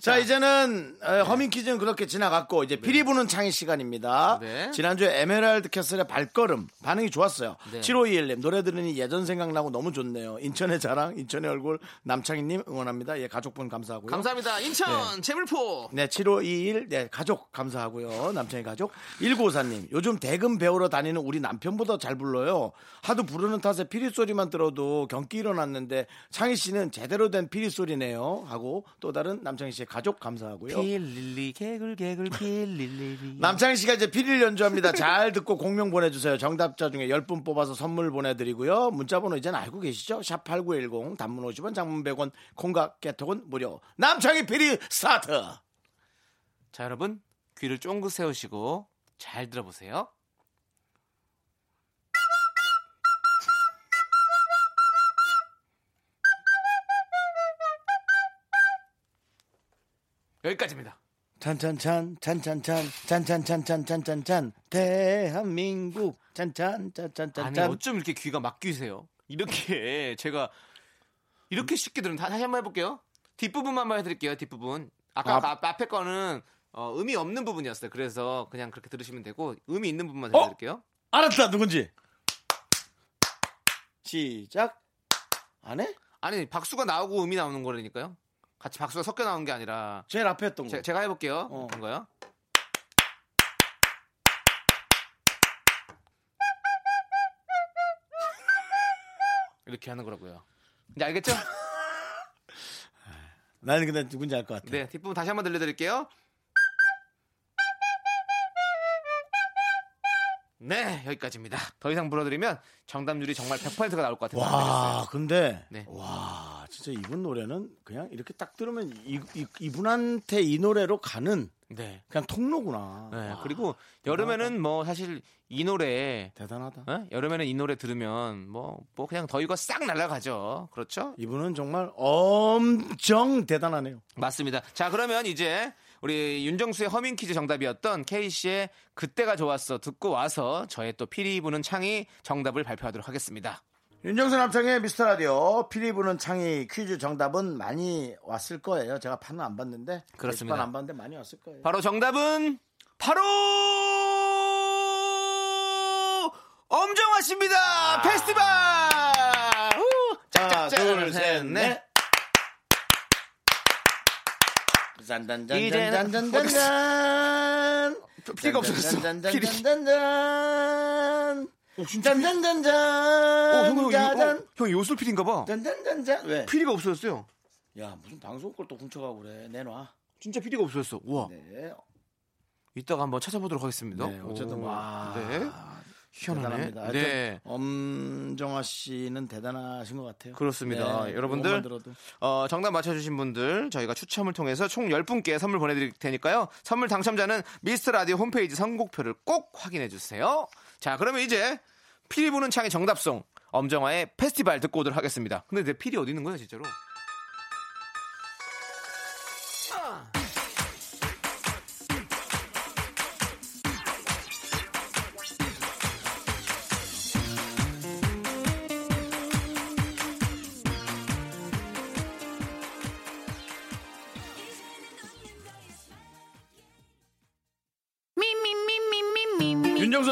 자, 이제는 어, 허밍 퀴즈는 그렇게 지나갔고 이제 피리 부는 창희 시간입니다. 네. 지난주에 에메랄드 캐슬의 발걸음 반응이 좋았어요. 네. 7521님 노래 들으니 예전 생각나고 너무 좋네요. 인천의 자랑, 인천의 얼굴 남창희님 응원합니다. 예, 가족분 감사하고요. 감사합니다. 인천 제물포. 네, 7521, 네, 가족 감사하고요. 남창희 가족. 1954님, 요즘 대금 배우러 다니는 우리 남편보다 잘 불러요. 하도 부르는 탓에 피리 소리만 들어도 경기 일어났는데 창희 씨는 제대로 된 피리 소리네요. 하고 또 다른 남창희 씨의 가족 감사하고요. 필릴리 개굴 개굴 필릴리. 남창희 씨가 이제 피리를 연주합니다. 잘 듣고 공명 보내주세요. 정답자 중에 10분 뽑아서 선물 보내드리고요. 문자번호 이제는 알고 계시죠? 샵 8910 단문 50원 장문 100원 콩과 깨톡은 무료. 남창희 피리 스타트! 자 여러분 귀를 쫑긋 세우시고 잘 들어보세요. 여기까지입니다. 찬찬찬 찬찬찬 찬찬찬찬 찬찬찬 대한민국 아니 찬찬찬찬찬찬 어쩜 이렇게 귀가 막귀세요? 이렇게 제가 이렇게 쉽게 들은 다시 한번 해볼게요. 뒷부분만 해드릴게요. 뒷부분. 아까 아. 앞, 앞에 거는 어, 음이 없는 부분이었어요. 그래서 그냥 그렇게 들으시면 되고 음이 있는 부분만 어? 해드릴게요. 알았다 누군지 시작 안 해? 아니 박수가 나오고 음이 나오는 거라니까요. 같이 박수가 섞여 나온 게 아니라 제일 앞에 했던 거. 제, 제가 해볼게요. 어. 어떤 거요? 이렇게 하는 거라고요. 이제 알겠죠? 나는 근데 누군지 알 것 같아. 네, 뒷부분 다시 한번 들려드릴게요. 네, 여기까지입니다. 더 이상 불러드리면 정답률이 정말 100%가 나올 것 같아요. 와, 근데 네. 와, 진짜 이분 노래는 그냥 이렇게 딱 들으면 이, 이, 분한테이 노래로 가는 네. 그냥 통로구나. 네, 와, 그리고 여름에는 뭐 사실 이 노래 대단하다. 어? 여름에는 이 노래 들으면 뭐, 뭐 그냥 더위가 싹 날아가죠. 그렇죠? 이분은 정말 엄청 대단하네요. 맞습니다. 자, 그러면 이제 우리 윤정수의 허밍 퀴즈 정답이었던 K씨의 그때가 좋았어 듣고 와서 저의 또 피리 부는 창이 정답을 발표하도록 하겠습니다. 윤정수 남창의 미스터 라디오 피리 부는 창이 퀴즈 정답은 많이 왔을 거예요. 제가 판은 안 봤는데 그렇습니다. 게시판 안 봤는데 많이 왔을 거예요. 바로 정답은 바로 엄정화 씨입니다. 페스티벌. 후! 하나, 짝짝짝. 둘, 셋, 넷. 짠짠짠짠짠짠짠. 피리가 없어졌어. 피리. 어, 짠짠짠짠. 어, 형, 형. 형, 형 요술 필인가 봐. 짠짠짠짠. 왜? 피리가 없어졌어요. 야 무슨 방송 걸 또 훔쳐가고 그래. 내놔. 진짜 피리가 없어졌어. 우와. 네. 이따가 한번 찾아보도록 하겠습니다. 네, 어쨌든 오, 와. 네. 희한하네. 대단합니다. 네. 네. 엄정화 씨는 대단하신 것 같아요. 그렇습니다. 네, 여러분들. 어, 정답 맞춰주신 분들 저희가 추첨을 통해서 총 10분께 선물 보내드릴 테니까요. 선물 당첨자는 미스터 라디오 홈페이지 선곡표를 꼭 확인해 주세요. 자, 그러면 이제 피리 부는 창의 정답송 엄정화의 페스티벌 듣고 오도록 하겠습니다. 근데 내 필이 어디 있는 거야, 진짜로?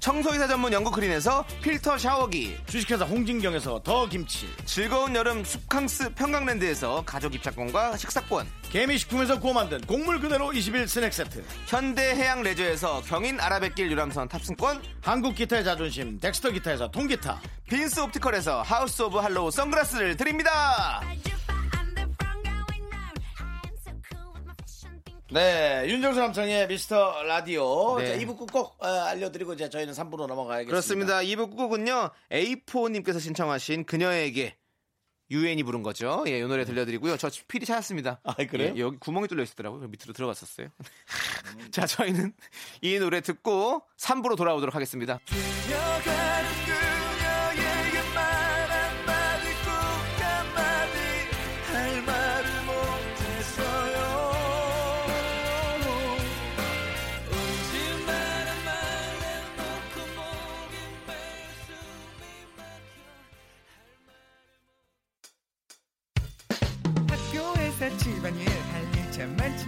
청소이사 전문 영국 크린에서 필터 샤워기. 주식회사 홍진경에서 더 김치. 즐거운 여름 숲캉스 평강랜드에서 가족 입장권과 식사권. 개미식품에서 구워 만든 곡물 그대로 21 스낵 세트. 현대해양 레저에서 경인 아라뱃길 유람선 탑승권. 한국 기타의 자존심 덱스터 기타에서 통기타. 빈스 옵티컬에서 하우스 오브 할로우 선글라스를 드립니다 네 윤정수 남창희의 미스터 라디오. 네. 자, 2부 끝곡 어, 알려드리고 이제 저희는 3부로 넘어가야겠습니다. 그렇습니다. 2부 끝곡은요. A4님께서 신청하신 그녀에게 유엔이 부른 거죠. 예, 이 노래 들려드리고요. 저 PD 찾았습니다. 아, 그래요? 예, 여기 구멍이 뚫려 있었더라고요. 밑으로 들어갔었어요. 자 저희는 이 노래 듣고 3부로 돌아오도록 하겠습니다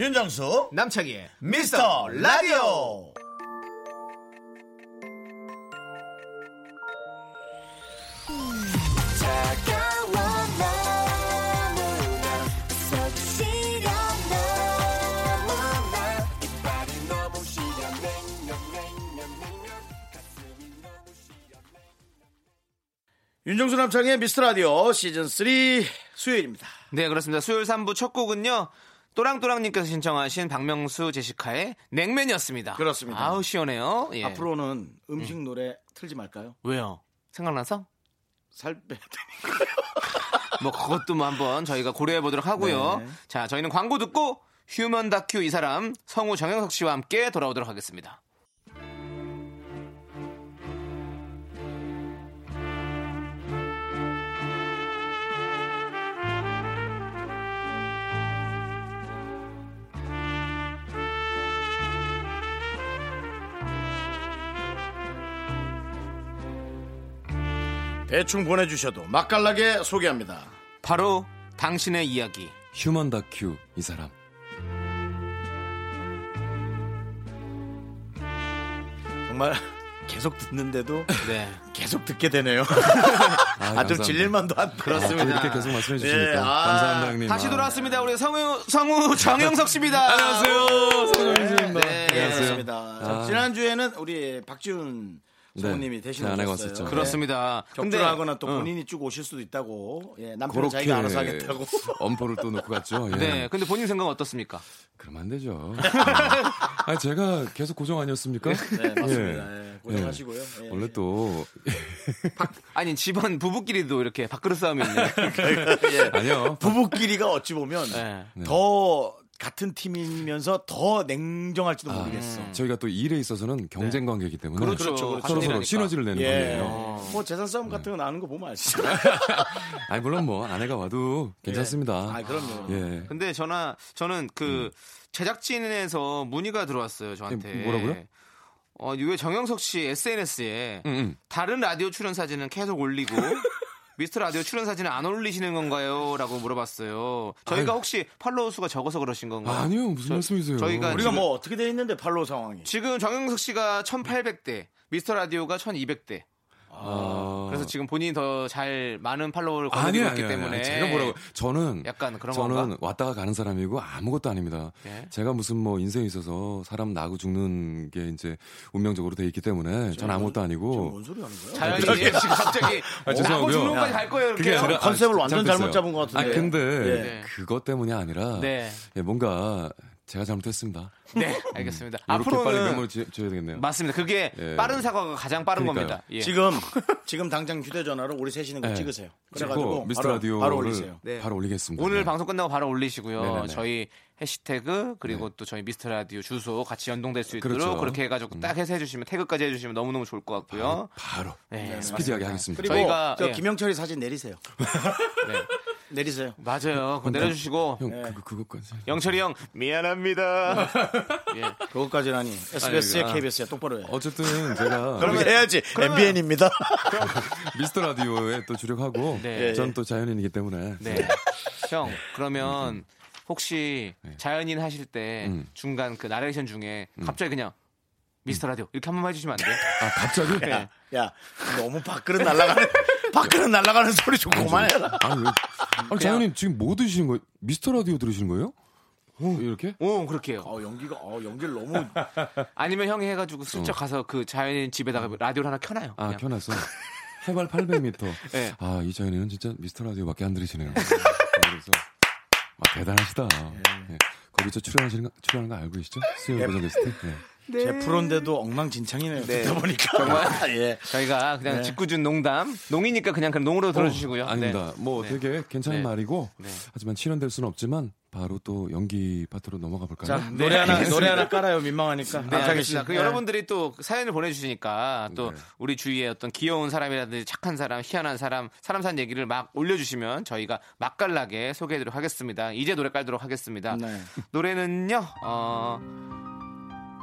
윤정수 남창희의 미스터 라디오 윤정수 남창의 미스터 라디오 시즌 3 수요일입니다 네, 그렇습니다. 수요일 3부 첫 곡은요. 또랑또랑님께서 신청하신 박명수 제시카의 냉면이었습니다. 그렇습니다. 아우 시원해요. 예. 앞으로는 음식 노래 틀지 말까요? 왜요? 생각나서? 살 빼야 돼. 뭐 그것도 뭐 한번 저희가 고려해 보도록 하고요. 네. 자, 저희는 광고 듣고 휴먼 다큐 이 사람 성우 정영석 씨와 함께 돌아오도록 하겠습니다. 대충 보내주셔도 맛깔나게 소개합니다. 바로 당신의 이야기. 휴먼 다큐 이 사람. 정말 계속 듣는데도 네. 계속 듣게 되네요. 아, 아, 좀 감사합니다. 질릴만도 한데. 그렇습니다. 이렇게 계속 말씀해 주시니까 예, 아, 감사합니다 형님. 다시 아. 돌아왔습니다. 우리 성우 성우 정영석 씨입니다. 안녕하세요. 성우입니다. 네. 네, 안녕하세요. 그렇습니다. 자, 아. 지난 주에는 우리 박지훈 네. 성우님이 네, 아내가 오셨어요. 왔었죠. 그렇습니다. 격주를 하거나 또 어. 본인이 쭉 오실 수도 있다고. 예, 남편은 자기가 알아서 하겠다고. 엄포를 또 놓고 갔죠. 예. 네. 근데 본인 생각 은 어떻습니까? 그러면 안 되죠. 아 제가 계속 고정 아니었습니까? 네, 맞습니다. 예. 예, 고생하시고요. 예. 원래 또 아니 집안 부부끼리도 이렇게 밥그릇 싸움이 있네요. 예. 아니요. 부부끼리가 어찌 보면 네. 더 같은 팀이면서 더 냉정할지도 모르겠어. 저희가 또 일에 있어서는 경쟁 관계이기 때문에 그렇죠. 그렇죠, 서로. 서로. 시너지를 내는 예. 관계예요. 뭐 재산 싸움 같은 거 나는 거 보면 아시죠? 아니 물론 뭐 아내가 와도 괜찮습니다. 아, 그럼요. 예. 근데 전화 저는 그 제작진에서 문의가 들어왔어요 저한테. 예, 뭐라고요? 어, 왜 정영석 씨 SNS에 응, 응. 다른 라디오 출연 사진은 계속 올리고 미스터 라디오 출연 사진은 안 올리시는 건가요? 라고 물어봤어요. 저희가 아유. 혹시 팔로우 수가 적어서 그러신 건가요? 아니요 무슨 저- 말씀이세요? 저희가 우리가 뭐 어떻게 돼 있는데 팔로우 상황이. 지금 정영석 씨가 1800대, 미스터 라디오가 1200대. 아... 그래서 지금 본인이 더 잘 많은 팔로워를 아니요, 있기 아니요, 때문에 아니요. 제가 뭐라고 저는 약간 그런 저는 건가? 왔다가 가는 사람이고 아무것도 아닙니다. 예. 제가 무슨 뭐 인생에 있어서 사람 나고 죽는 게 이제 운명적으로 돼 있기 때문에 전 아무것도 아니고 뭔 소리 하는 거야? 자연이 지금 갑자기 아, 나고 죄송하고요. 죽는까지 갈 거예요. 이렇게. 아니라 컨셉을 아, 완전. 잘못 잡은 것 같은데. 아 근데 네. 그것 때문이 아니라 네. 예, 뭔가 제가 잘못했습니다. 네, 알겠습니다. 이렇게 빨리 앞으로는 면모를 지- 줘야 되겠네요. 맞습니다. 그게 예. 빠른 사과가 가장 빠른 그러니까요. 겁니다. 예. 지금 지금 당장 휴대전화로 우리 셋이 있는 거 네. 찍으세요. 그래가지고 미스터 바로, 라디오를 바로 올리세요. 네. 바로 올리겠습니다. 오늘 네. 방송 끝나고 바로 올리시고요. 네네네. 저희 해시태그 그리고 또 저희 미스터 라디오 주소 같이 연동될 수 있도록 그렇죠. 그렇게 해가지고 딱 해서 해주시면 태그까지 해주시면 너무 너무 좋을 것 같고요. 바로 네, 스피디하게 하겠습니다. 그리고 저희가, 저 예. 김영철이 사진 내리세요. 네. 내리세요. 맞아요. 그거 내려주시고 형 네. 그거 그거 까지. 영철이 형 미안합니다. 예. 그것까지는 아니. SBS에. KBS에 똑바로 해. 어쨌든 제가 그러면 해야지. MBN입니다. 미스터 라디오에 또 주력하고 네. 전또 자연인이기 때문에 네. 형 그러면 혹시 자연인 하실 때 음. 중간 그 나레이션 중에 갑자기 그냥 미스터 라디오 이렇게 한 번만 해주시면 안 돼요? 아 갑자기 네. 야, 너무 밥그릇 날아가는 밥그릇 날아가는 소리 좀 그만해라. 아니, 왜, 아니 자연인 지금 뭐 들으시는 거예요? 미스터 라디오 들으시는 거예요? 이렇게? 오 그렇게 해요. 어, 연기가 어, 연기를 너무 아니면 형이 해가지고 슬쩍 가서 그 자연인 집에다가 라디오를 하나 켜놔요. 아 그냥. 켜놨어. 해발 800m. 네. 아 이 자연인은 진짜 미스터 라디오밖에 안 들으시네요. 그래서 아, 대단하시다. 예. 거기 저 출연하시는 거, 출연하는 거 알고 계시죠? 수요일 고정 게스트. 예. 제 프로인데도 엉망진창이네요. 네. 듣다 보니까 정말? 예. 저희가 그냥 네. 짓궂은 농담, 농이니까 그냥 그냥 농으로 들어주시고요. 아닙니다. 네. 뭐 네. 되게 괜찮은 네. 말이고 네. 하지만 출연될 수는 없지만 바로 또 연기 파트로 넘어가 볼까요? 자, 노래 하나 노래 하나 깔아요. 민망하니까. 네. 알겠습니다. 그 네. 여러분들이 또 사연을 보내주시니까 또 네. 우리 주위에 어떤 귀여운 사람이라든지 착한 사람, 희한한 사람, 사람 산 얘기를 막 올려주시면 저희가 맛깔나게 소개해드리도록 하겠습니다. 이제 노래 깔도록 하겠습니다. 네. 노래는요, 어,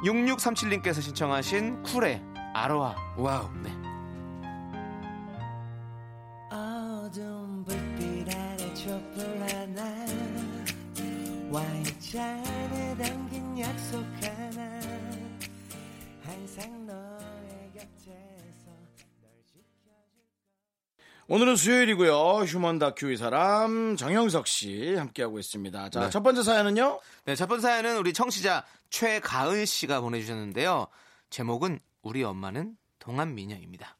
6637님께서 신청하신 쿨의 아로하. 와우. 네. 어두운 불빛 아래 촛불 하나 와인잔에 담긴 약속 하나 항상 오늘은 수요일이고요. 휴먼 다큐 이 사람 정영석 씨 함께하고 있습니다. 자, 네. 첫 번째 사연은요. 네, 첫 번째 사연은 우리 청취자 최가은 씨가 보내주셨는데요. 제목은 우리 엄마는 동안 미녀입니다.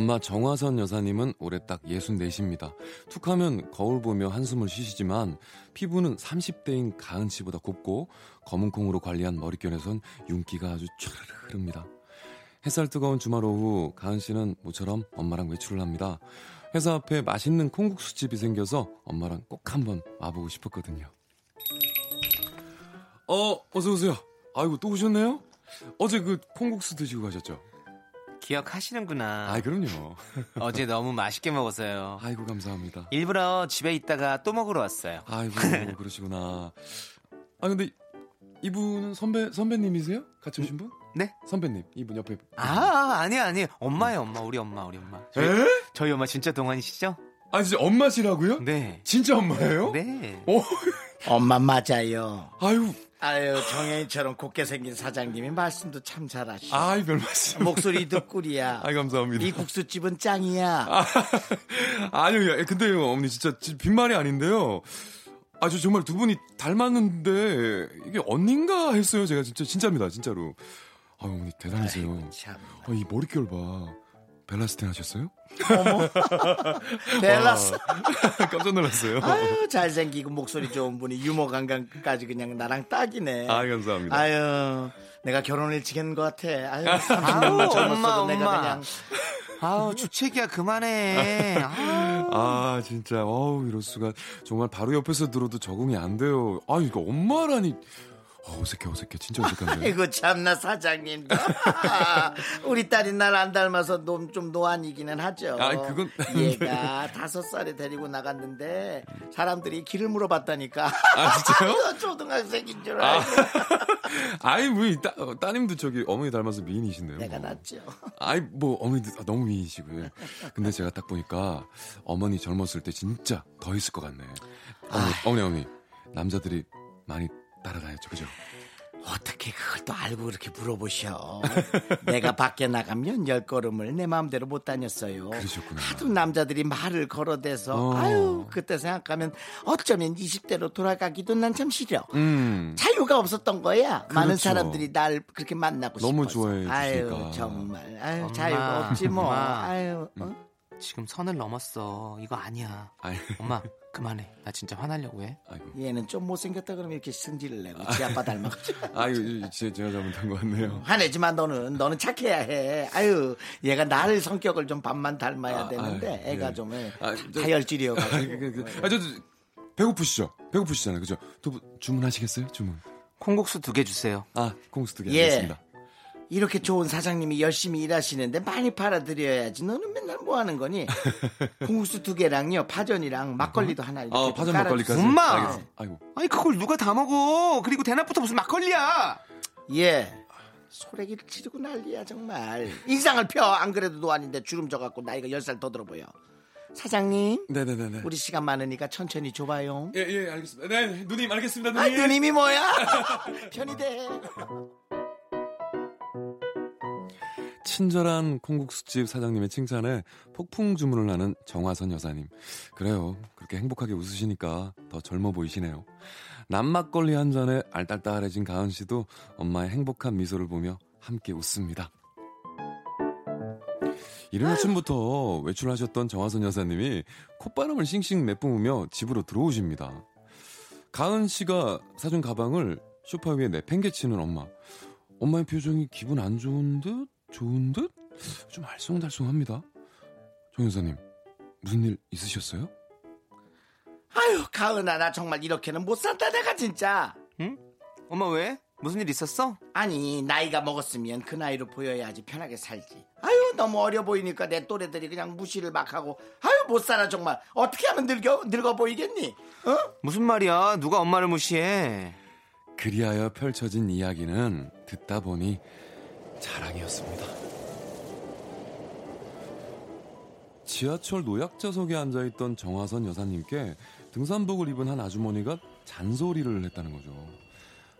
엄마 정화선 여사님은 올해 딱 64입니다. 툭 하면 거울 보며 한숨을 쉬시지만 피부는 30대인 가은 씨보다 곱고 검은 콩으로 관리한 머릿결에선 윤기가 아주 촤르르 흐릅니다. 햇살 뜨거운 주말 오후 가은 씨는 모처럼 엄마랑 외출을 합니다. 회사 앞에 맛있는 콩국수집이 생겨서 엄마랑 꼭 한번 와보고 싶었거든요. 어, 어서 오세요. 아이고 또 오셨네요? 어제 그 콩국수 드시고 가셨죠? 기억하시는구나. 아, 그럼요. 어제 너무 맛있게 먹었어요. 아이고 감사합니다. 일부러 집에 있다가 또 먹으러 왔어요. 아이고 그러시구나. 아 근데 이분은 선배 선배님이세요? 같이 오신 분? 네? 선배님 이분 옆에. 아, 아니야, 아니에요. 엄마예요, 엄마. 우리 엄마, 우리 엄마. 저희, 에? 저희 엄마 진짜 동안이시죠? 아 진짜 엄마시라고요? 네. 진짜 엄마예요? 네. 어, 엄마 맞아요. 아유, 아유 정혜인처럼 곱게 생긴 사장님이 말씀도 참 잘하시고 아이 별 말씀. 목소리도 꿀이야. 아이 감사합니다. 이 국수집은 짱이야. 아 니요, 야, 근데요, 어머니 진짜 진- 빈말이 아닌데요. 아, 저 정말 두 분이 닮았는데 이게 언닌가 했어요. 제가 진짜 진짜입니다, 진짜로. 아, 어머니 대단하세요. 아이고, 참. 아, 이 머릿결 봐. 벨라스틴 하셨어요? 벨라스. 깜짝 놀랐어요. 아유 잘생기고 목소리 좋은 분이 유머 감각까지 그냥 나랑 딱이네. 아, 감사합니다. 아유 내가 결혼 일찍 했는 것 같아. 아유 30년만 아우, 젊었어도 엄마, 내가 엄마. 그냥 아우, 주책이야, 그만해. 아우. 아, 진짜, 어우, 이럴 수가. 정말 바로 옆에서 들어도 적응이 안 돼요. 아, 이거 엄마라니. 어, 어색해, 어색해. 진짜 어색한데. 아이고 참나 사장님. 우리 딸이 날 안 닮아서 좀, 좀 노안이기는 하죠. 아, 그건- 얘가 다섯 살에 데리고 나갔는데 사람들이 길을 물어봤다니까. 아, 진짜요? 이거 초등학생인 줄 알고 아이, 뭐, 이 따, 어, 따님도 저기 어머니 닮아서 미인이신데요. 내가 뭐. 낫죠. 아이, 뭐, 어머니도 아, 너무 미인이시고요. 근데 제가 딱 보니까 어머니 젊었을 때 진짜 더 있을 것 같네. 어머니, 어머니, 어머니. 남자들이 많이 따라다녔죠, 그죠? 어떻게 그걸 또 알고 그렇게 물어보셔. 내가 밖에 나가면 열 걸음을 내 마음대로 못 다녔어요. 그러셨구나. 하도 남자들이 말을 걸어대서 어. 아유 그때 생각하면 어쩌면 20대로 돌아가기도 난 참 싫어. 음. 자유가 없었던 거야. 많은 그렇죠. 사람들이 날 그렇게 만나고 너무 싶어서. 좋아해 아유 주시니까. 정말. 아유 엄마, 자유가 없지 뭐. 아유. 어? 지금 선을 넘었어. 이거 아니야. 아이, 엄마, 그만해. 나 진짜 화나려고 해. 아이고. 얘는 좀 못생겼다 그러면 이렇게 승질을 내고 지 아빠 닮아가지고. 아이고, 제- 제가 잘못한 것 같네요. 화내지만 너는 너는 착해야 해. 아유 얘가 나를 성격을 좀 반만 닮아야 아, 되는데 아유, 애가 예. 좀 아, 저- 다혈질이어가지고. 그, 그, 아, 저, 저, 배고프시죠? 배고프시잖아요, 그죠? 두분 주문하시겠어요? 주문. 콩국수 두 개 주세요. 아, 콩국수 두개 예. 알겠습니다. 이렇게 좋은 사장님이 열심히 일하시는데 많이 팔아드려야지. 너는 맨날 뭐 하는 거니? 콩국수 두 개랑요, 파전이랑 막걸리도 하나 이렇게 아, 좀 파전. 막걸리까지. 엄마! 아이고. 아니, 그걸 누가 다 먹어. 그리고 대낮부터 무슨 막걸리야. 예. 소래기를 치르고 난리야 정말. 인상을 펴. 안 그래도 노안인데 주름 져갖고 나이가 열 살 더 들어 보여. 사장님, 네네네네. 우리 시간 많으니까 천천히 줘봐요. 예, 예, 알겠습니다. 네, 누님, 알겠습니다, 아, 누님. 누님이 뭐야? 편히 돼. 친절한 콩국수집 사장님의 칭찬에 폭풍 주문을 하는 정화선 여사님. 그래요. 그렇게 행복하게 웃으시니까 더 젊어 보이시네요. 남막걸리 한 잔에 알딸딸해진 가은 씨도 엄마의 행복한 미소를 보며 함께 웃습니다. 이른 아침부터 외출하셨던 정화선 여사님이 콧바람을 싱싱 내뿜으며 집으로 들어오십니다. 가은 씨가 사준 가방을 소파 위에 내팽개치는 엄마. 엄마의 표정이 기분 안 좋은 듯 좋은 듯 좀 알쏭달쏭합니다. 정 여사님 무슨 일 있으셨어요? 아유, 가은아, 나 정말 이렇게는 못 산다, 내가 진짜. 응? 엄마 왜? 무슨 일 있었어? 아니, 나이가 먹었으면 그 나이로 보여야지 편하게 살지. 아유, 너무 어려 보이니까 내 또래들이 그냥 무시를 막 하고, 아유, 못 살아, 정말. 어떻게 하면 늙어, 늙어 보이겠니? 어? 무슨 말이야? 누가 엄마를 무시해? 그리하여 펼쳐진 이야기는 듣다 보니 자랑이었습니다. 지하철 노약자석에 앉아있던 정화선 여사님께 등산복을 입은 한 아주머니가 잔소리를 했다는 거죠.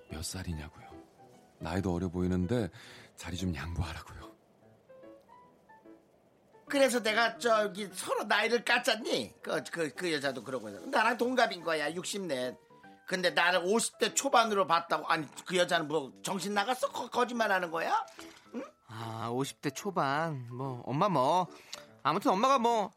몇 살이냐고요. 나이도 어려 보이는데 자리 좀 양보하라고요. 그래서 내가 저기 서로 나이를 깠잖니? 그, 그, 그 여자도 그러고. 나랑 동갑인 거야, 60넷. 근데 나를 50대 초반으로 봤다고. 아니, 그 여자는 뭐 정신 나갔어? 거, 거짓말 하는 거야? 아, 50대 초반. 뭐, 엄마 뭐. 아무튼 엄마가 뭐,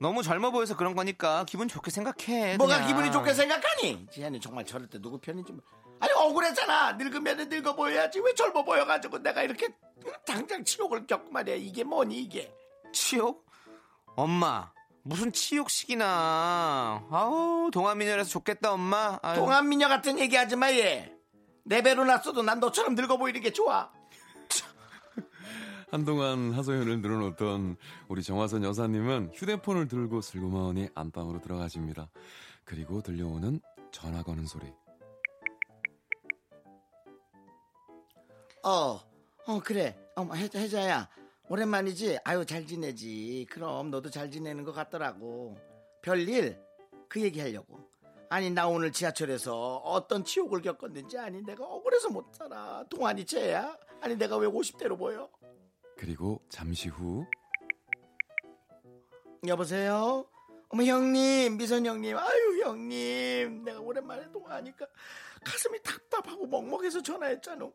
너무 젊어 보여서 그런 거니까 기분 좋게 생각해. 뭐가 그냥. 기분이 좋게 생각하니? 지한이 정말 저럴 때 누구 편인지 모- 아니 억울했잖아. 늙으면 늙어 보여야지 왜 젊어 보여가지고 내가 이렇게 당장 치욕을 겪고 말이야. 이게 뭐니 이게? 치욕? 엄마. 무슨 치욕식이나. 아우, 동안미녀라서 좋겠다, 엄마. 아유. 동안미녀 같은 얘기 하지 마 얘. 내 배로 났어도 난 너처럼 늙어 보이는 게 좋아. 한동안 하소연을 늘어놓던 우리 정화선 여사님은 휴대폰을 들고 슬그머니 안방으로 들어가십니다. 그리고 들려오는 전화 거는 소리. 어, 어 그래. 어머 혜, 혜자야 오랜만이지. 아유 잘 지내지. 그럼 너도 잘 지내는 것 같더라고. 별일 그 얘기 하려고. 아니 나 오늘 지하철에서 어떤 치욕을 겪었는지 아니 내가 억울해서 못 살아. 동안이 쟤야? 아니 내가 왜 50대로 보여? 그리고 잠시 후 여보세요? 어머 형님 미선 형님 아유 형님 내가 오랜만에 통화하니까 가슴이 답답하고 먹먹해서 전화했잖아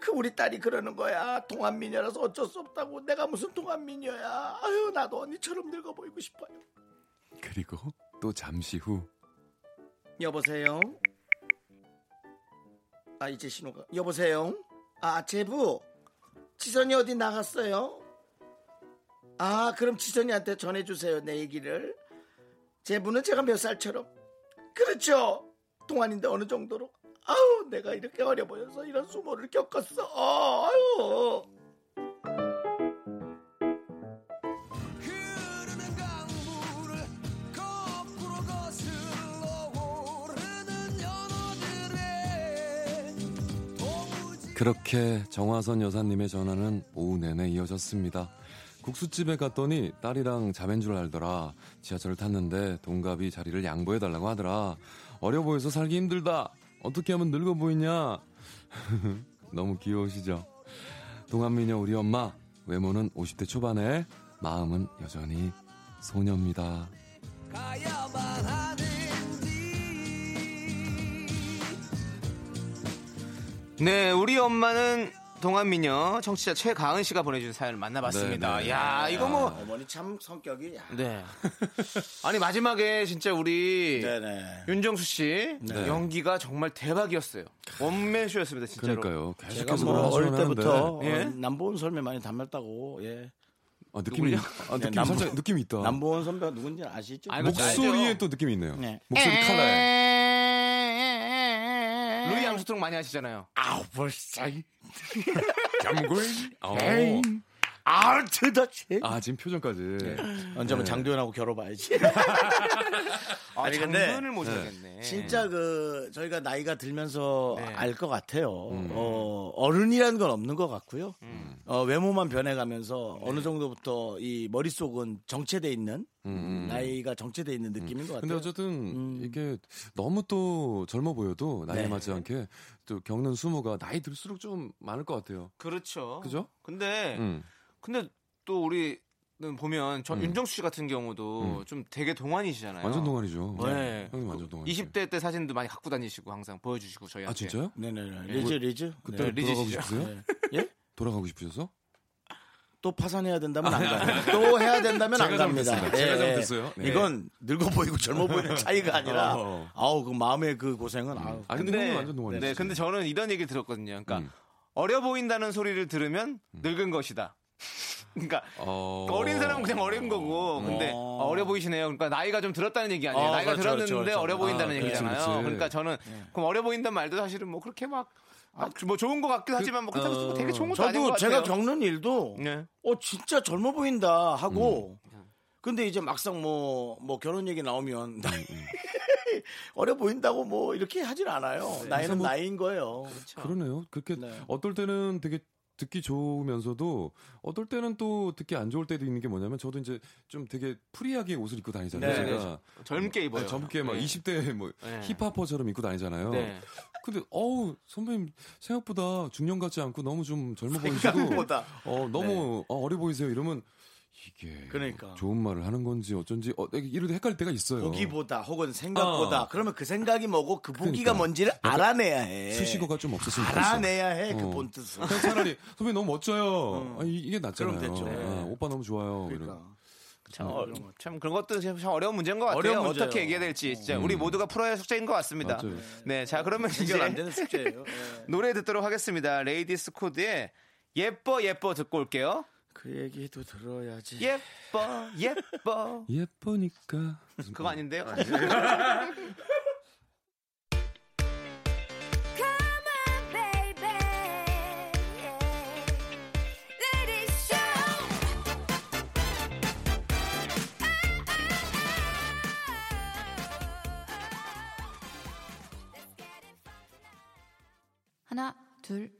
그 우리 딸이 그러는 거야. 동안미녀라서 어쩔 수 없다고. 내가 무슨 동안미녀야. 아유 나도 언니처럼 늙어 보이고 싶어요. 그리고 또 잠시 후. 여보세요? 아 이제 신호가. 여보세요? 아 제부. 지선이 어디 나갔어요? 아 그럼 지선이한테 전해주세요 내 얘기를. 제부는 제가 몇 살처럼. 그렇죠. 동안인데 어느 정도로 아우 내가 이렇게 어려 보여서 이런 수모를 겪었어 어, 아유 그렇게 정화선 여사님의 전화는 오후 내내 이어졌습니다. 국수집에 갔더니 딸이랑 자매인 줄 알더라. 지하철을 탔는데 동갑이 자리를 양보해달라고 하더라. 어려 보여서 살기 힘들다. 어떻게 하면 늙어 보이냐? 너무 귀여우시죠? 동안미녀 우리 엄마. 외모는 50대 초반에 마음은 여전히 소녀입니다. 가야만 하는지 네, 우리 엄마는 동안미녀 청취자 최가은 씨가 보내준 사연을 만나봤습니다. 네, 네. 야, 이거 뭐. 어머니 참 성격이 야. 네. 아니, 마지막에 진짜 우리 네네 윤정수 씨 네. 연기가 정말 대박이었어요. 원맨쇼였습니다, 진짜로. 그러니까요. 제가 계속해서 뭐 어릴 때부터. 예? 어, 남보은 선배 많이 닮았다고 예 아, 느낌이? 아, 느낌 네, 남부- 살짝 느낌이 있다. 남보은 선배가 누군지 아시죠? 아이고, 목소리에 알죠. 또 느낌이 있네요. 네. 목소리 칼라에. 루이 암스트롱 많이 하시잖아요. 아우 벌써 잠글. 어. 아우 트더치 아 지금 표정까지. 언제 한번 장도연하고 결혼봐야지 아, 아니, 근데- 장도연을 모셔야겠네. 진짜 그 저희가 나이가 들면서 네. 알것 같아요 음. 어, 어른이라는 건 없는 것 같고요 어, 외모만 변해가면서 어느 정도부터 이 머릿속은 정체돼 있는 음, 음. 나이가 정체돼 있는 느낌인 것 같아요 근데 어쨌든 음. 이게 너무 또 젊어 보여도 나이에 네. 맞지 않게 또 겪는 수모가 나이 들수록 좀 많을 것 같아요. 그렇죠. 그죠? 근데 음. 근데 또 우리는 보면 저 음. 윤정수 씨 같은 경우도 음. 좀 되게 동안이시잖아요. 완전 동안이죠. 네. 형님 완전 동안. 20대 때 사진도 많이 갖고 다니시고 항상 보여주시고 저희한테. 아 진짜요? 네네네 리즈 리즈 그때 네. 리즈 돌아가고. 싶으세요? 네. 예? 돌아가고 싶으셔서? 또 파산해야 된다면 안 가요. 또 해야 된다면 안 갑니다. 제가 잘못했어요. 네. 이건 늙어 보이고 젊어 보이는 차이가 아니라 어. 아우 그 마음의 그 고생은 아우. 아 근데, 형님 완전 동안이죠. 네, 근데 저는 이런 얘기 들었거든요. 그러니까 음. 어려 보인다는 소리를 들으면 늙은 것이다. 그러니까 어... 어린 사람은 그냥 어린 거고, 근데 어. 어려 보이시네요. 그러니까 나이가 좀 들었다는 얘기 아니에요. 어, 나이가 그렇죠, 들었는데 그렇죠, 그렇죠. 어려 보인다는 아, 얘기잖아요. 그렇지, 그렇지. 그러니까 저는 그럼 어려 보인다는 말도 사실은 뭐 그렇게 막. 아, 뭐 좋은 것 같긴 하지만 뭐 그렇다고 어, 되게 좋은 것도 아닌 것 저도 같아요. 제가 겪는 일도 네. 어 진짜 젊어 보인다 하고 근데 이제 막상 뭐뭐 결혼 얘기 나오면 어려 보인다고 뭐 이렇게 하진 않아요. 나이는 뭐- 나이인 거예요. 그러네요. 그렇게 네. 어떨 때는 되게 듣기 좋으면서도 어떨 때는 또 듣기 안 좋을 때도 있는 게 뭐냐면 저도 이제 좀 되게 free하게 옷을 입고 다니잖아요. 네, 제가 젊게 입어요. 아니, 젊게 막 네. 20대 뭐 네. 힙합퍼처럼 입고 다니잖아요. 네. 근데 어우 선배님 생각보다 중년 같지 않고 너무 좀 젊어 보이시고 생각보다. 어 너무 네. 어, 어려 보이세요 이러면 이게 그러니까. 좋은 말을 하는 건지 어쩐지 어, 이러다 헷갈릴 때가 있어요. 보기보다 혹은 생각보다 어. 그러면 그 생각이 뭐고 그 보기가 그러니까. 뭔지를 알아내야 해. 수식어가 좀 없었으면 좋겠어. 알아내야 해그 어. 본 뜻을. 그냥 차라리 선배 너무 멋져요. 아, 이- 이게 낫잖아요. 그럼 됐죠. 아, 오빠 너무 좋아요. 그러니까. 이런. 참, 어, 참 그런 것도 참 어려운 문제인 것 같아요. 어려운 문제예요. 어떻게 얘기해야 될지 진짜 우리 모두가 풀어야 할 숙제인 것 같습니다. 맞아요. 네, 자 그러면 해결 안 이제 되는 숙제예요. 예. 노래 듣도록 하겠습니다. 레이디스 코드의 예뻐 예뻐 듣고 올게요. 그 얘기도 들어야지. 예뻐 예뻐 예쁘니까. 그거 아닌데요? Show. 하나, 둘, 셋.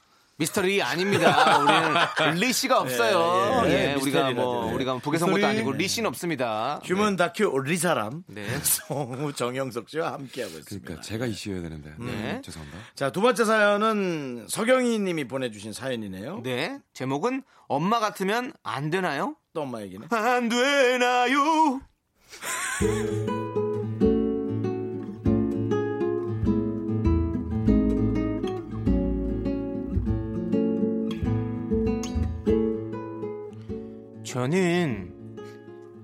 미스터리 아닙니다. 우리는 리 씨가 없어요. 예, 예, 예, 예, 우리가 뭐 라디오. 우리가 북에서 온 것도. 아니고 리 씨는 없습니다. human 다큐 리 사람. 네. 성우 정영석 씨와 함께하고 있습니다. 그러니까 제가 이슈여야 되는데. 네. 죄송합니다. 자, 두 번째 사연은 서경희 님이 보내주신 사연이네요. 네. 제목은 엄마 같으면 안 되나요? 또 엄마 얘기네. 안 되나요? 저는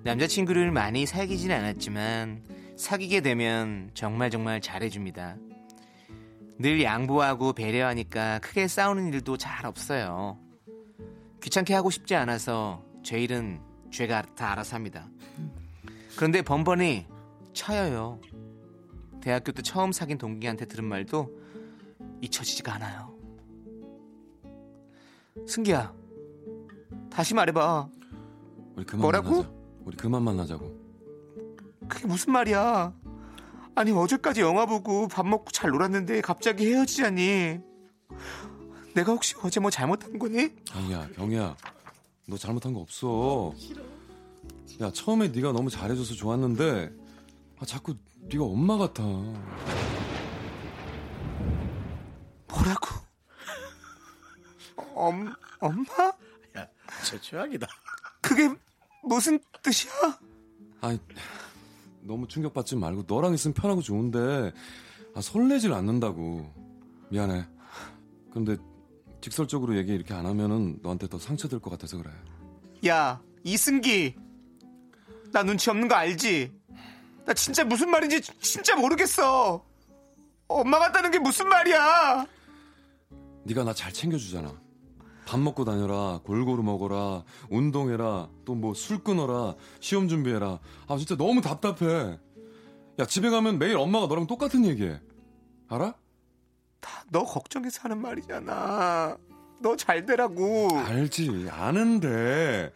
남자친구를 많이 사귀진 않았지만 사귀게 되면 정말 정말 잘해줍니다. 늘 양보하고 배려하니까 크게 싸우는 일도 잘 없어요. 귀찮게 하고 싶지 않아서 제 일은 죄가 다 알아서 합니다. 그런데 번번이 차여요. 대학교 때 처음 사귄 동기한테 들은 말도 잊혀지지가 않아요. 승기야, 다시 말해봐. 우리 그만 뭐라고? 만나자. 우리 그만 만나자고. 그게 무슨 말이야? 아니 어제까지 영화 보고 밥 먹고 잘 놀았는데 갑자기 헤어지자니. 내가 혹시 어제 뭐 잘못한 거니? 아니야, 경이야. 너 잘못한 거 없어. 야, 처음에 네가 너무 잘해줘서 좋았는데 아, 자꾸 네가 엄마 같아. 뭐라고? 엄 엄마? 야, 저 최악이다. 그게 무슨 뜻이야? 아니, 너무 충격받지 말고 너랑 있으면 편하고 좋은데 아, 설레질 않는다고. 미안해. 근데 직설적으로 얘기 이렇게 안 하면은 너한테 더 상처될 것 같아서 그래. 야 이승기, 나 눈치 없는 거 알지? 나 진짜 무슨 말인지 진짜 모르겠어. 엄마 같다는 게 무슨 말이야? 네가 나 잘 챙겨주잖아. 밥 먹고 다녀라, 골고루 먹어라, 운동해라, 또 뭐 술 끊어라, 시험 준비해라. 아 진짜 너무 답답해. 야 집에 가면 매일 엄마가 너랑 똑같은 얘기해. 알아? 너 걱정해서 하는 말이잖아. 너 잘 되라고. 알지, 아는데.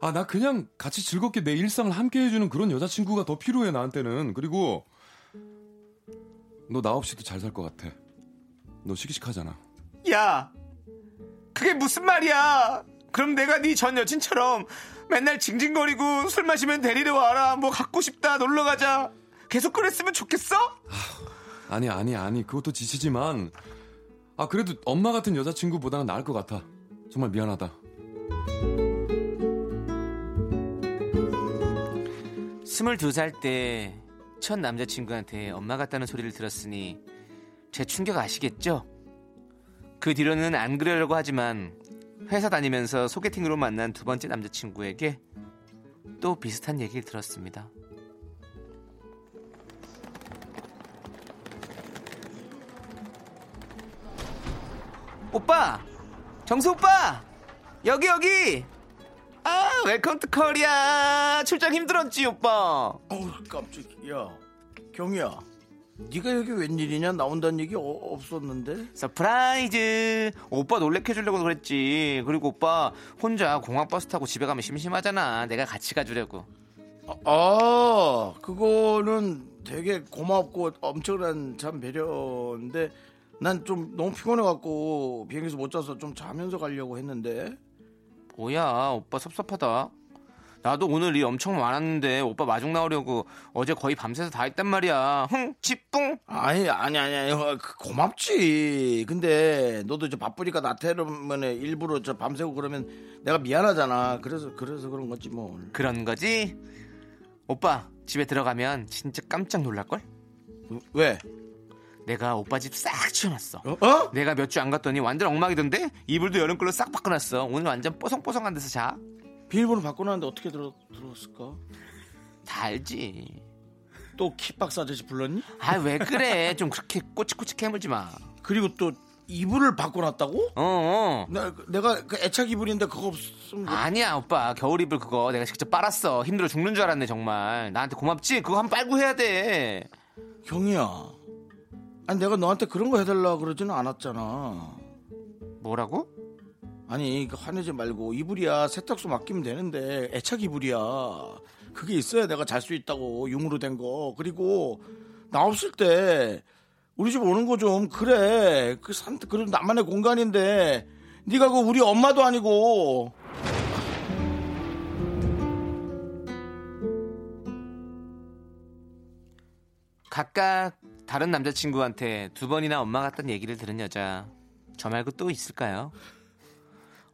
아 나 그냥 같이 즐겁게 내 일상을 함께 해주는 그런 여자친구가 더 필요해 나한테는. 그리고 너 나 없이도 잘 살 것 같아. 너 시기식하잖아. 야, 그게 무슨 말이야? 그럼 내가 네 전 여친처럼 맨날 징징거리고 술 마시면 데리러 와라. 뭐 갖고 싶다. 놀러 가자. 계속 그랬으면 좋겠어? 아니 아니 아니 그것도 지치지만 아 그래도 엄마 같은 여자친구보다는 나을 것 같아 정말 미안하다 스물두 살 때 첫 남자친구한테 엄마 같다는 소리를 들었으니 제 충격 아시겠죠? 그 뒤로는 안 그러려고 하지만 회사 다니면서 소개팅으로 만난 두 번째 남자친구에게 또 비슷한 얘기를 들었습니다. 오빠! 정수 오빠! 여기 여기! 아 Welcome to Korea 출장 힘들었지 오빠 어우, 깜짝이야. 경이야. 네가 여기 웬일이냐? 나온다는 얘기 어- 없었는데? Surprise! 오빠 놀래켜 주려고 그랬지. 그리고 오빠 혼자 공항버스 타고 집에 가면 심심하잖아. 내가 같이 가주려고. 아, 그거는 되게 고맙고 엄청난 참 배려인데 난 좀 너무 피곤해갖고 비행기에서 못 자서 좀 자면서 가려고 했는데. 뭐야 오빠 섭섭하다 나도 오늘 일 엄청 많았는데 오빠 마중 나오려고 어제 거의 밤새서 다 했단 말이야. 흥 지뿡 아니 아니 아니 아니 어, 그 고맙지. 근데 너도 이제 바쁘니까 나 때문에 일부러 저 밤새고 그러면 내가 미안하잖아. 그래서 그래서 그런 거지 뭐. 그런 거지? 오빠 집에 들어가면 진짜 깜짝 놀랄 걸? 왜? 내가 오빠 집 싹 치워놨어. 어? 어? 내가 몇 주 안 갔더니 완전 엉망이던데? 이불도 여름 걸로 싹 바꿔놨어. 오늘 완전 뽀송뽀송한 데서 자. 다 비밀번호 바꿔놨는데 어떻게 들어, 들었을까? 알지. 또 킥박스 아저씨 불렀니? 아 왜 그래? 좀 그렇게 꼬치꼬치 캐물지 마. 그리고 또 이불을 바꿔놨다고? 어 어. 나, 내가 그 애착 이불인데 그거 없으면 뭐- 아니야 오빠. 겨울 이불 그거 내가 직접 빨았어. 힘들어 죽는 줄 알았네 정말. 나한테 고맙지? 그거 한번 빨고 해야 돼. 경이야. 아니 내가 너한테 그런 거 해달라 그러지는 않았잖아. 뭐라고? 아니 그 화내지 말고 이불이야. 세탁소 맡기면 되는데 애착 이불이야. 그게 있어야 내가 잘 수 있다고 융으로 된 거. 그리고 나 없을 때 우리 집 오는 거 좀 그래. 그 산, 그래도 나만의 공간인데 네가 그 우리 엄마도 아니고. 각각 다른 남자친구한테 두 번이나 엄마 같다는 얘기를 들은 여자 저 말고 또 있을까요?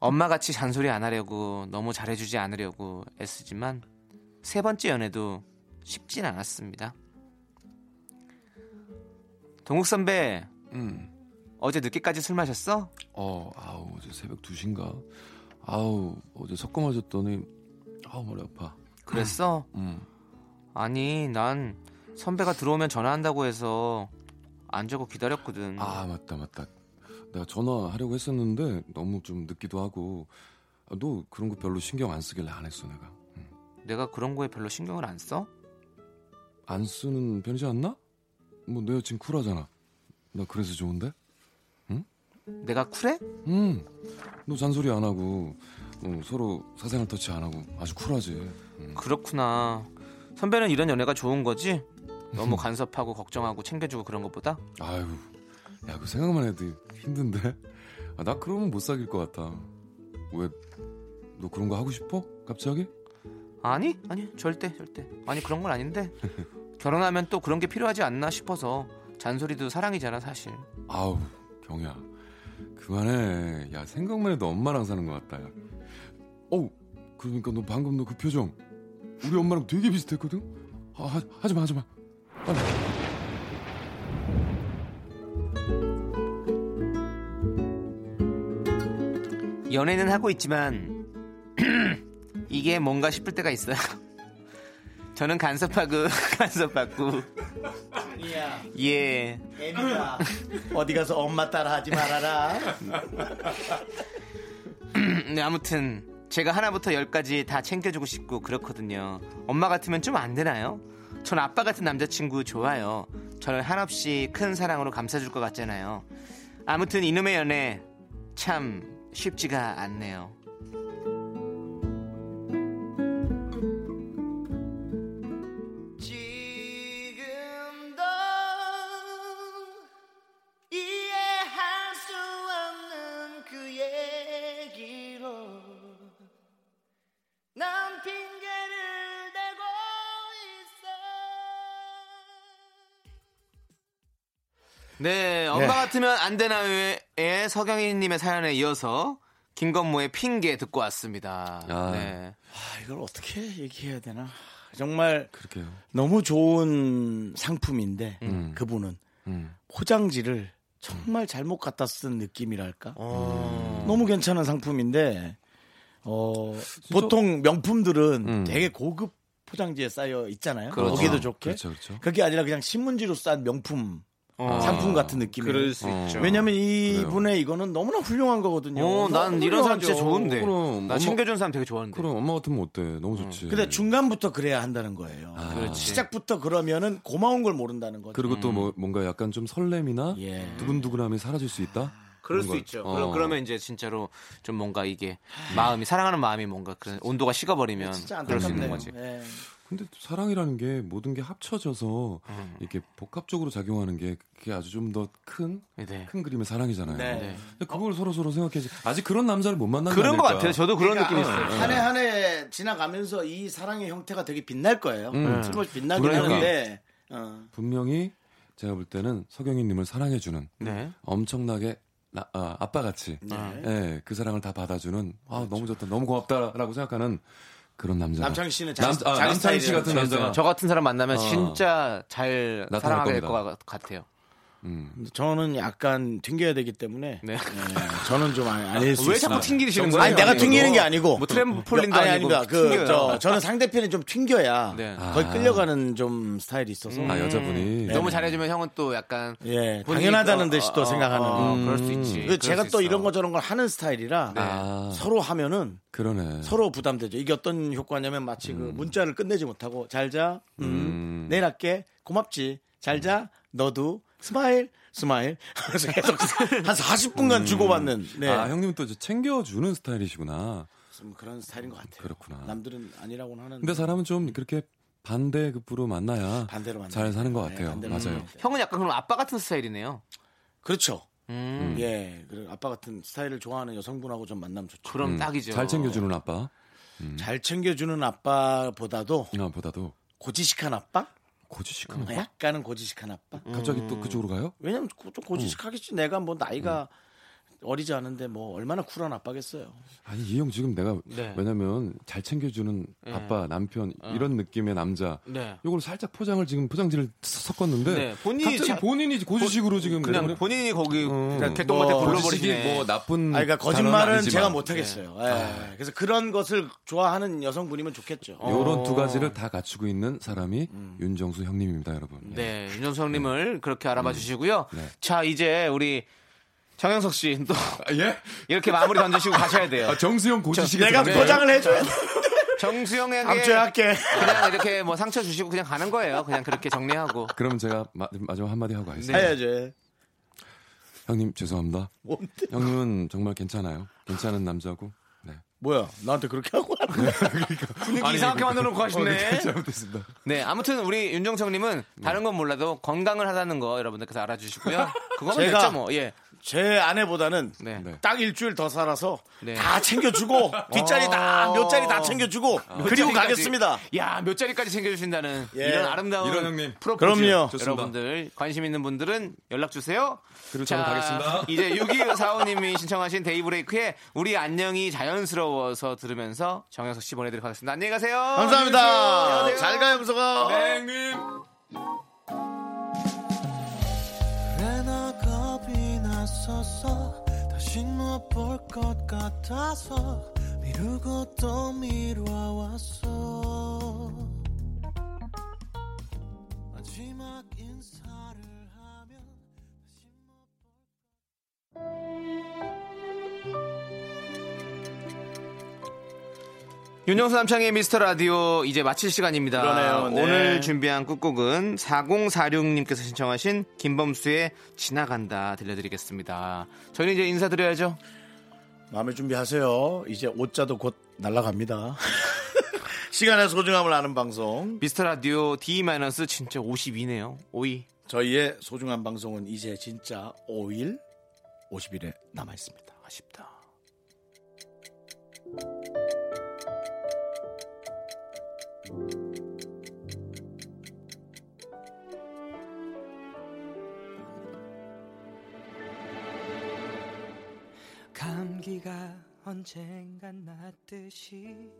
엄마같이 잔소리 안 하려고 너무 잘해주지 않으려고 애쓰지만 세 번째 연애도 쉽진 않았습니다. 동욱 선배 음. 어제 늦게까지 술 마셨어? 어, 아우, 어제 새벽 2시인가? 아우, 어제 섞어 맞았더니, 아우, 머리 아파. 그랬어? 음. 아니 난 선배가 들어오면 전화한다고 해서 안 자고 기다렸거든. 아, 맞다, 맞다. 내가 전화하려고 했었는데, 너무 좀 늦기도 하고, 아, 너 그런 거 별로 신경 안 쓰길래 안 했어, 내가. 음. 내가 그런 거에 별로 신경을 안 써? 안 쓰는 편이지 않나? 뭐, 내 여친 쿨하잖아. 나 그래서 좋은데? 내가 쿨해? 음, 너 잔소리 안 하고, 어, 서로 사생활 터치 안 하고, 아주 쿨하지. 음. 그렇구나. 선배는 이런 연애가 좋은 거지? 너무 간섭하고 걱정하고 챙겨주고 그런 것보다? 아유, 야, 그 생각만 해도 힘든데? 아, 나 그러면 못 사귈 것 같아. 왜, 너 그런 거 하고 싶어? 갑자기? 아니, 아니, 절대, 절대. 아니, 그런 건 아닌데. 결혼하면 또 그런 게 필요하지 않나 싶어서. 잔소리도 사랑이잖아, 사실. 아우, 경이야. 그만해. 야, 생각만 해도 엄마랑 사는 것 같다. 야. 어우, 그러니까 너 방금 너 그 표정. 우리 엄마랑 되게 비슷했거든? 아, 하, 하지 마, 하지 마. 빨리. 연애는 하고 있지만, 이게 뭔가 싶을 때가 있어요. 저는 간섭하고, 간섭받고, 아니야 예. 애미야 어디 가서 엄마 따라 하지 말아라 네, 아무튼 제가 하나부터 열까지 다 챙겨주고 싶고 그렇거든요. 엄마 같으면 좀 안 되나요? 전 아빠 같은 남자친구 좋아요. 저를 한없이 큰 사랑으로 감싸줄 것 같잖아요. 아무튼 이놈의 연애 참 쉽지가 않네요. 네, 엄마 네. 같으면 안 되나요의 서경희님의 사연에 이어서 김건모의 핑계 듣고 왔습니다. 야. 네. 아, 이걸 어떻게 얘기해야 되나 정말 그렇게요. 너무 좋은 상품인데 음. 그분은 음. 포장지를 정말 잘못 갖다 쓴 느낌이랄까 어. 너무 괜찮은 상품인데 어, 보통 명품들은 음. 되게 고급 포장지에 쌓여 있잖아요. 그렇죠. 보기도 좋게. 그렇죠, 그렇죠. 그게 아니라 그냥 신문지로 싼 명품 어. 상품 같은 느낌이에요. 그럴 수 어. 있죠. 왜냐면 이분의 이거는 너무나 훌륭한 거거든요. 어, 난 이런 사람 진짜. 좋은데. 그럼, 나 엄마- 챙겨준 사람 되게 좋아하는데. 그럼 엄마 같으면 어때? 너무 좋지. 근데 중간부터 그래야 한다는 거예요. 아. 그렇지. 시작부터 그러면은 고마운 걸 모른다는 거죠. 그리고 또 뭐, 뭔가 약간 좀 설렘이나 예. 두근두근함이 사라질 수 있다? 그럴 그런 수 거. 있죠. 어. 그럼 그러면 이제 진짜로 좀 뭔가 이게 마음이 사랑하는 마음이 뭔가 그 온도가 식어버리면 진짜 그럴 수 있는. 거지. 예. 근데 사랑이라는 게 모든 게 합쳐져서 음. 이렇게 복합적으로 작용하는 게 그게 아주 좀 더 큰큰 네. 그림의 사랑이잖아요. 네. 근데 그걸 서로 서로 생각해야지. 아직 그런 남자를 못 만난 그런 것거 같아요. 저도 그런 느낌이 있어요. 한 해 한 해 지나가면서 이 사랑의 형태가 되게 빛날 거예요. 음. 틀림없이 빛나긴 분명히. 하는데 어. 분명히 제가 볼 때는 석영이님을 사랑해주는 네. 엄청나게 나, 아, 아빠 같이 예, 그 사랑을 다 받아주는 아 너무 좋다 너무 고맙다라고 생각하는 그런 남자. 남창희 씨는 남, 자기, 아, 자기 남창희 씨. 같은 남자가 저 같은 사람 만나면 어. 진짜 잘 사랑하게 될. 것 같아요. 음. 저는 약간 튕겨야 되기 때문에 네. 예, 저는 좀 아니- 아닐 수왜 있습니다. 자꾸 튕기시는 거예요? 아니 내가? 튕기는 게 아니고 뭐 트램폴린도 아니, 아니고 아닙니다. 그. 저, 저는 상대편이 좀 튕겨야 네. 거의 아. 끌려가는 좀 스타일이 있어서 아 여자분이 네. 너무 잘해주면 형은 또 약간 예 당연하다는 또- 듯이 또 어, 생각하는 어, 음. 그럴 수 있지. 그 그럴 제가 수 또 있어. 이런 거 저런 걸 하는 스타일이라 아 서로 하면은 그러네. 서로 부담되죠. 이게 어떤 효과냐면 마치 그 문자를 끝내지 못하고 잘자, 음, 음. 내일 할게, 고맙지, 잘자, 너도 smile, smile. 그래서 계속 한 40분간 주고받는. 네. 아 형님은 또 이제 챙겨주는 스타일이시구나. 좀 그런 스타일인 것 같아요. 그렇구나. 남들은 아니라고는 하는데. 근데 사람은 좀 그렇게 반대급부로 만나야 반대로 만나요. 잘 사는 것 네, 같아요. 반대로 맞아요. 형은 약간 그럼 아빠 같은 스타일이네요. 그렇죠. 음. 예. 그리고 아빠 같은 스타일을 좋아하는 여성분하고 좀 만나면 좋죠. 그럼 음, 딱이죠. 잘 챙겨주는 아빠. 잘 챙겨주는 아빠보다도 아, 보다도 고지식한 아빠? 고지식한 아빠? 약간은 고지식한 아빠? 갑자기 또 그쪽으로 가요? 왜냐면 고- 좀 고지식하겠지. 내가 뭐 나이가 어리지 않은데 뭐 얼마나 쿨한 아빠겠어요. 아니 이 형 지금 내가 네. 왜냐면 잘 챙겨주는 네. 아빠 남편 이런 느낌의 남자 네. 요걸 살짝 포장을 지금 포장지를 섞었는데 네, 본인이 갑자기 자- 본인이 고지식으로 지금 그냥 본인이 거기 어, 그냥 개똥밭에 뭐, 불러버리시네. 뭐 나쁜 아, 그러니까 거짓말은 제가 못하겠어요. 예. 그래서 그런 것을 좋아하는 여성분이면 좋겠죠. 요런 두 가지를 다 갖추고 있는 사람이 윤정수 형님입니다, 여러분. 예. 네, 윤정수 형님을 그렇게 알아봐 주시고요. 네. 자, 이제 우리 정영석 씨또 예? 이렇게 마무리 던지시고 가셔야 돼요. 아, 정수영 고지식이 내가 포장을 해줘야 돼. 정수영에게 다음 주에 할게. 그냥 이렇게 뭐 상처 주시고 그냥 가는 거예요. 그냥 그렇게 정리하고. 그럼 제가 마, 마지막 한마디 하고 가겠습니다. 해야죠. 형님 죄송합니다. 뭔데? 형님은 정말 괜찮아요. 괜찮은 남자고. 네. 뭐야? 나한테 그렇게 하고 하는 거야? 분위기 이상하게 만들어 놓고 하시네. 잘못했습니다. 네, 아무튼 우리 윤정성님은 다른 건 몰라도 건강을 하다는 거 여러분들께서 알아주시고요. 그거면 제가- 됐죠 뭐. 예. 제 아내보다는 네. 네. 딱 일주일 더 살아서 네. 다 챙겨주고 뒷자리 다몇 자리 다 챙겨주고 그리고 자리까지. 가겠습니다. 야, 몇 자리까지 챙겨주신다는 예. 이런 아름다운 이런 형님. 프로포즈. 그럼요. 좋습니다. 여러분들 관심 있는 분들은 연락 주세요. 그리고 저는 가겠습니다. 이제 6245님이 신청하신 데이브레이크의 우리 안녕이 자연스러워서 들으면서 정영석 씨 보내드리도록 하겠습니다. 안녕히 가세요. 감사합니다. 안녕히 계세요. 잘 가, 영서가. 네, 형님. 다시 못 볼 것 같아서 미루고 또 미뤄왔어. 마지막 인사를 하면 다시 못 윤정수 남창의 미스터 라디오 이제 마칠 시간입니다. 그러네요. 네. 오늘 준비한 끝곡은 4046님께서 신청하신 김범수의 지나간다 들려드리겠습니다. 저희는 이제 인사드려야죠. 마음의 준비하세요. 이제 옷자도 곧 날아갑니다. 시간의 소중함을 아는 방송. 미스터 라디오 D- 진짜 52네요. 5위. 저희의 소중한 방송은 이제 진짜 5일, 50일에 남아 있습니다. 아쉽다. 감기가 언젠간 났듯이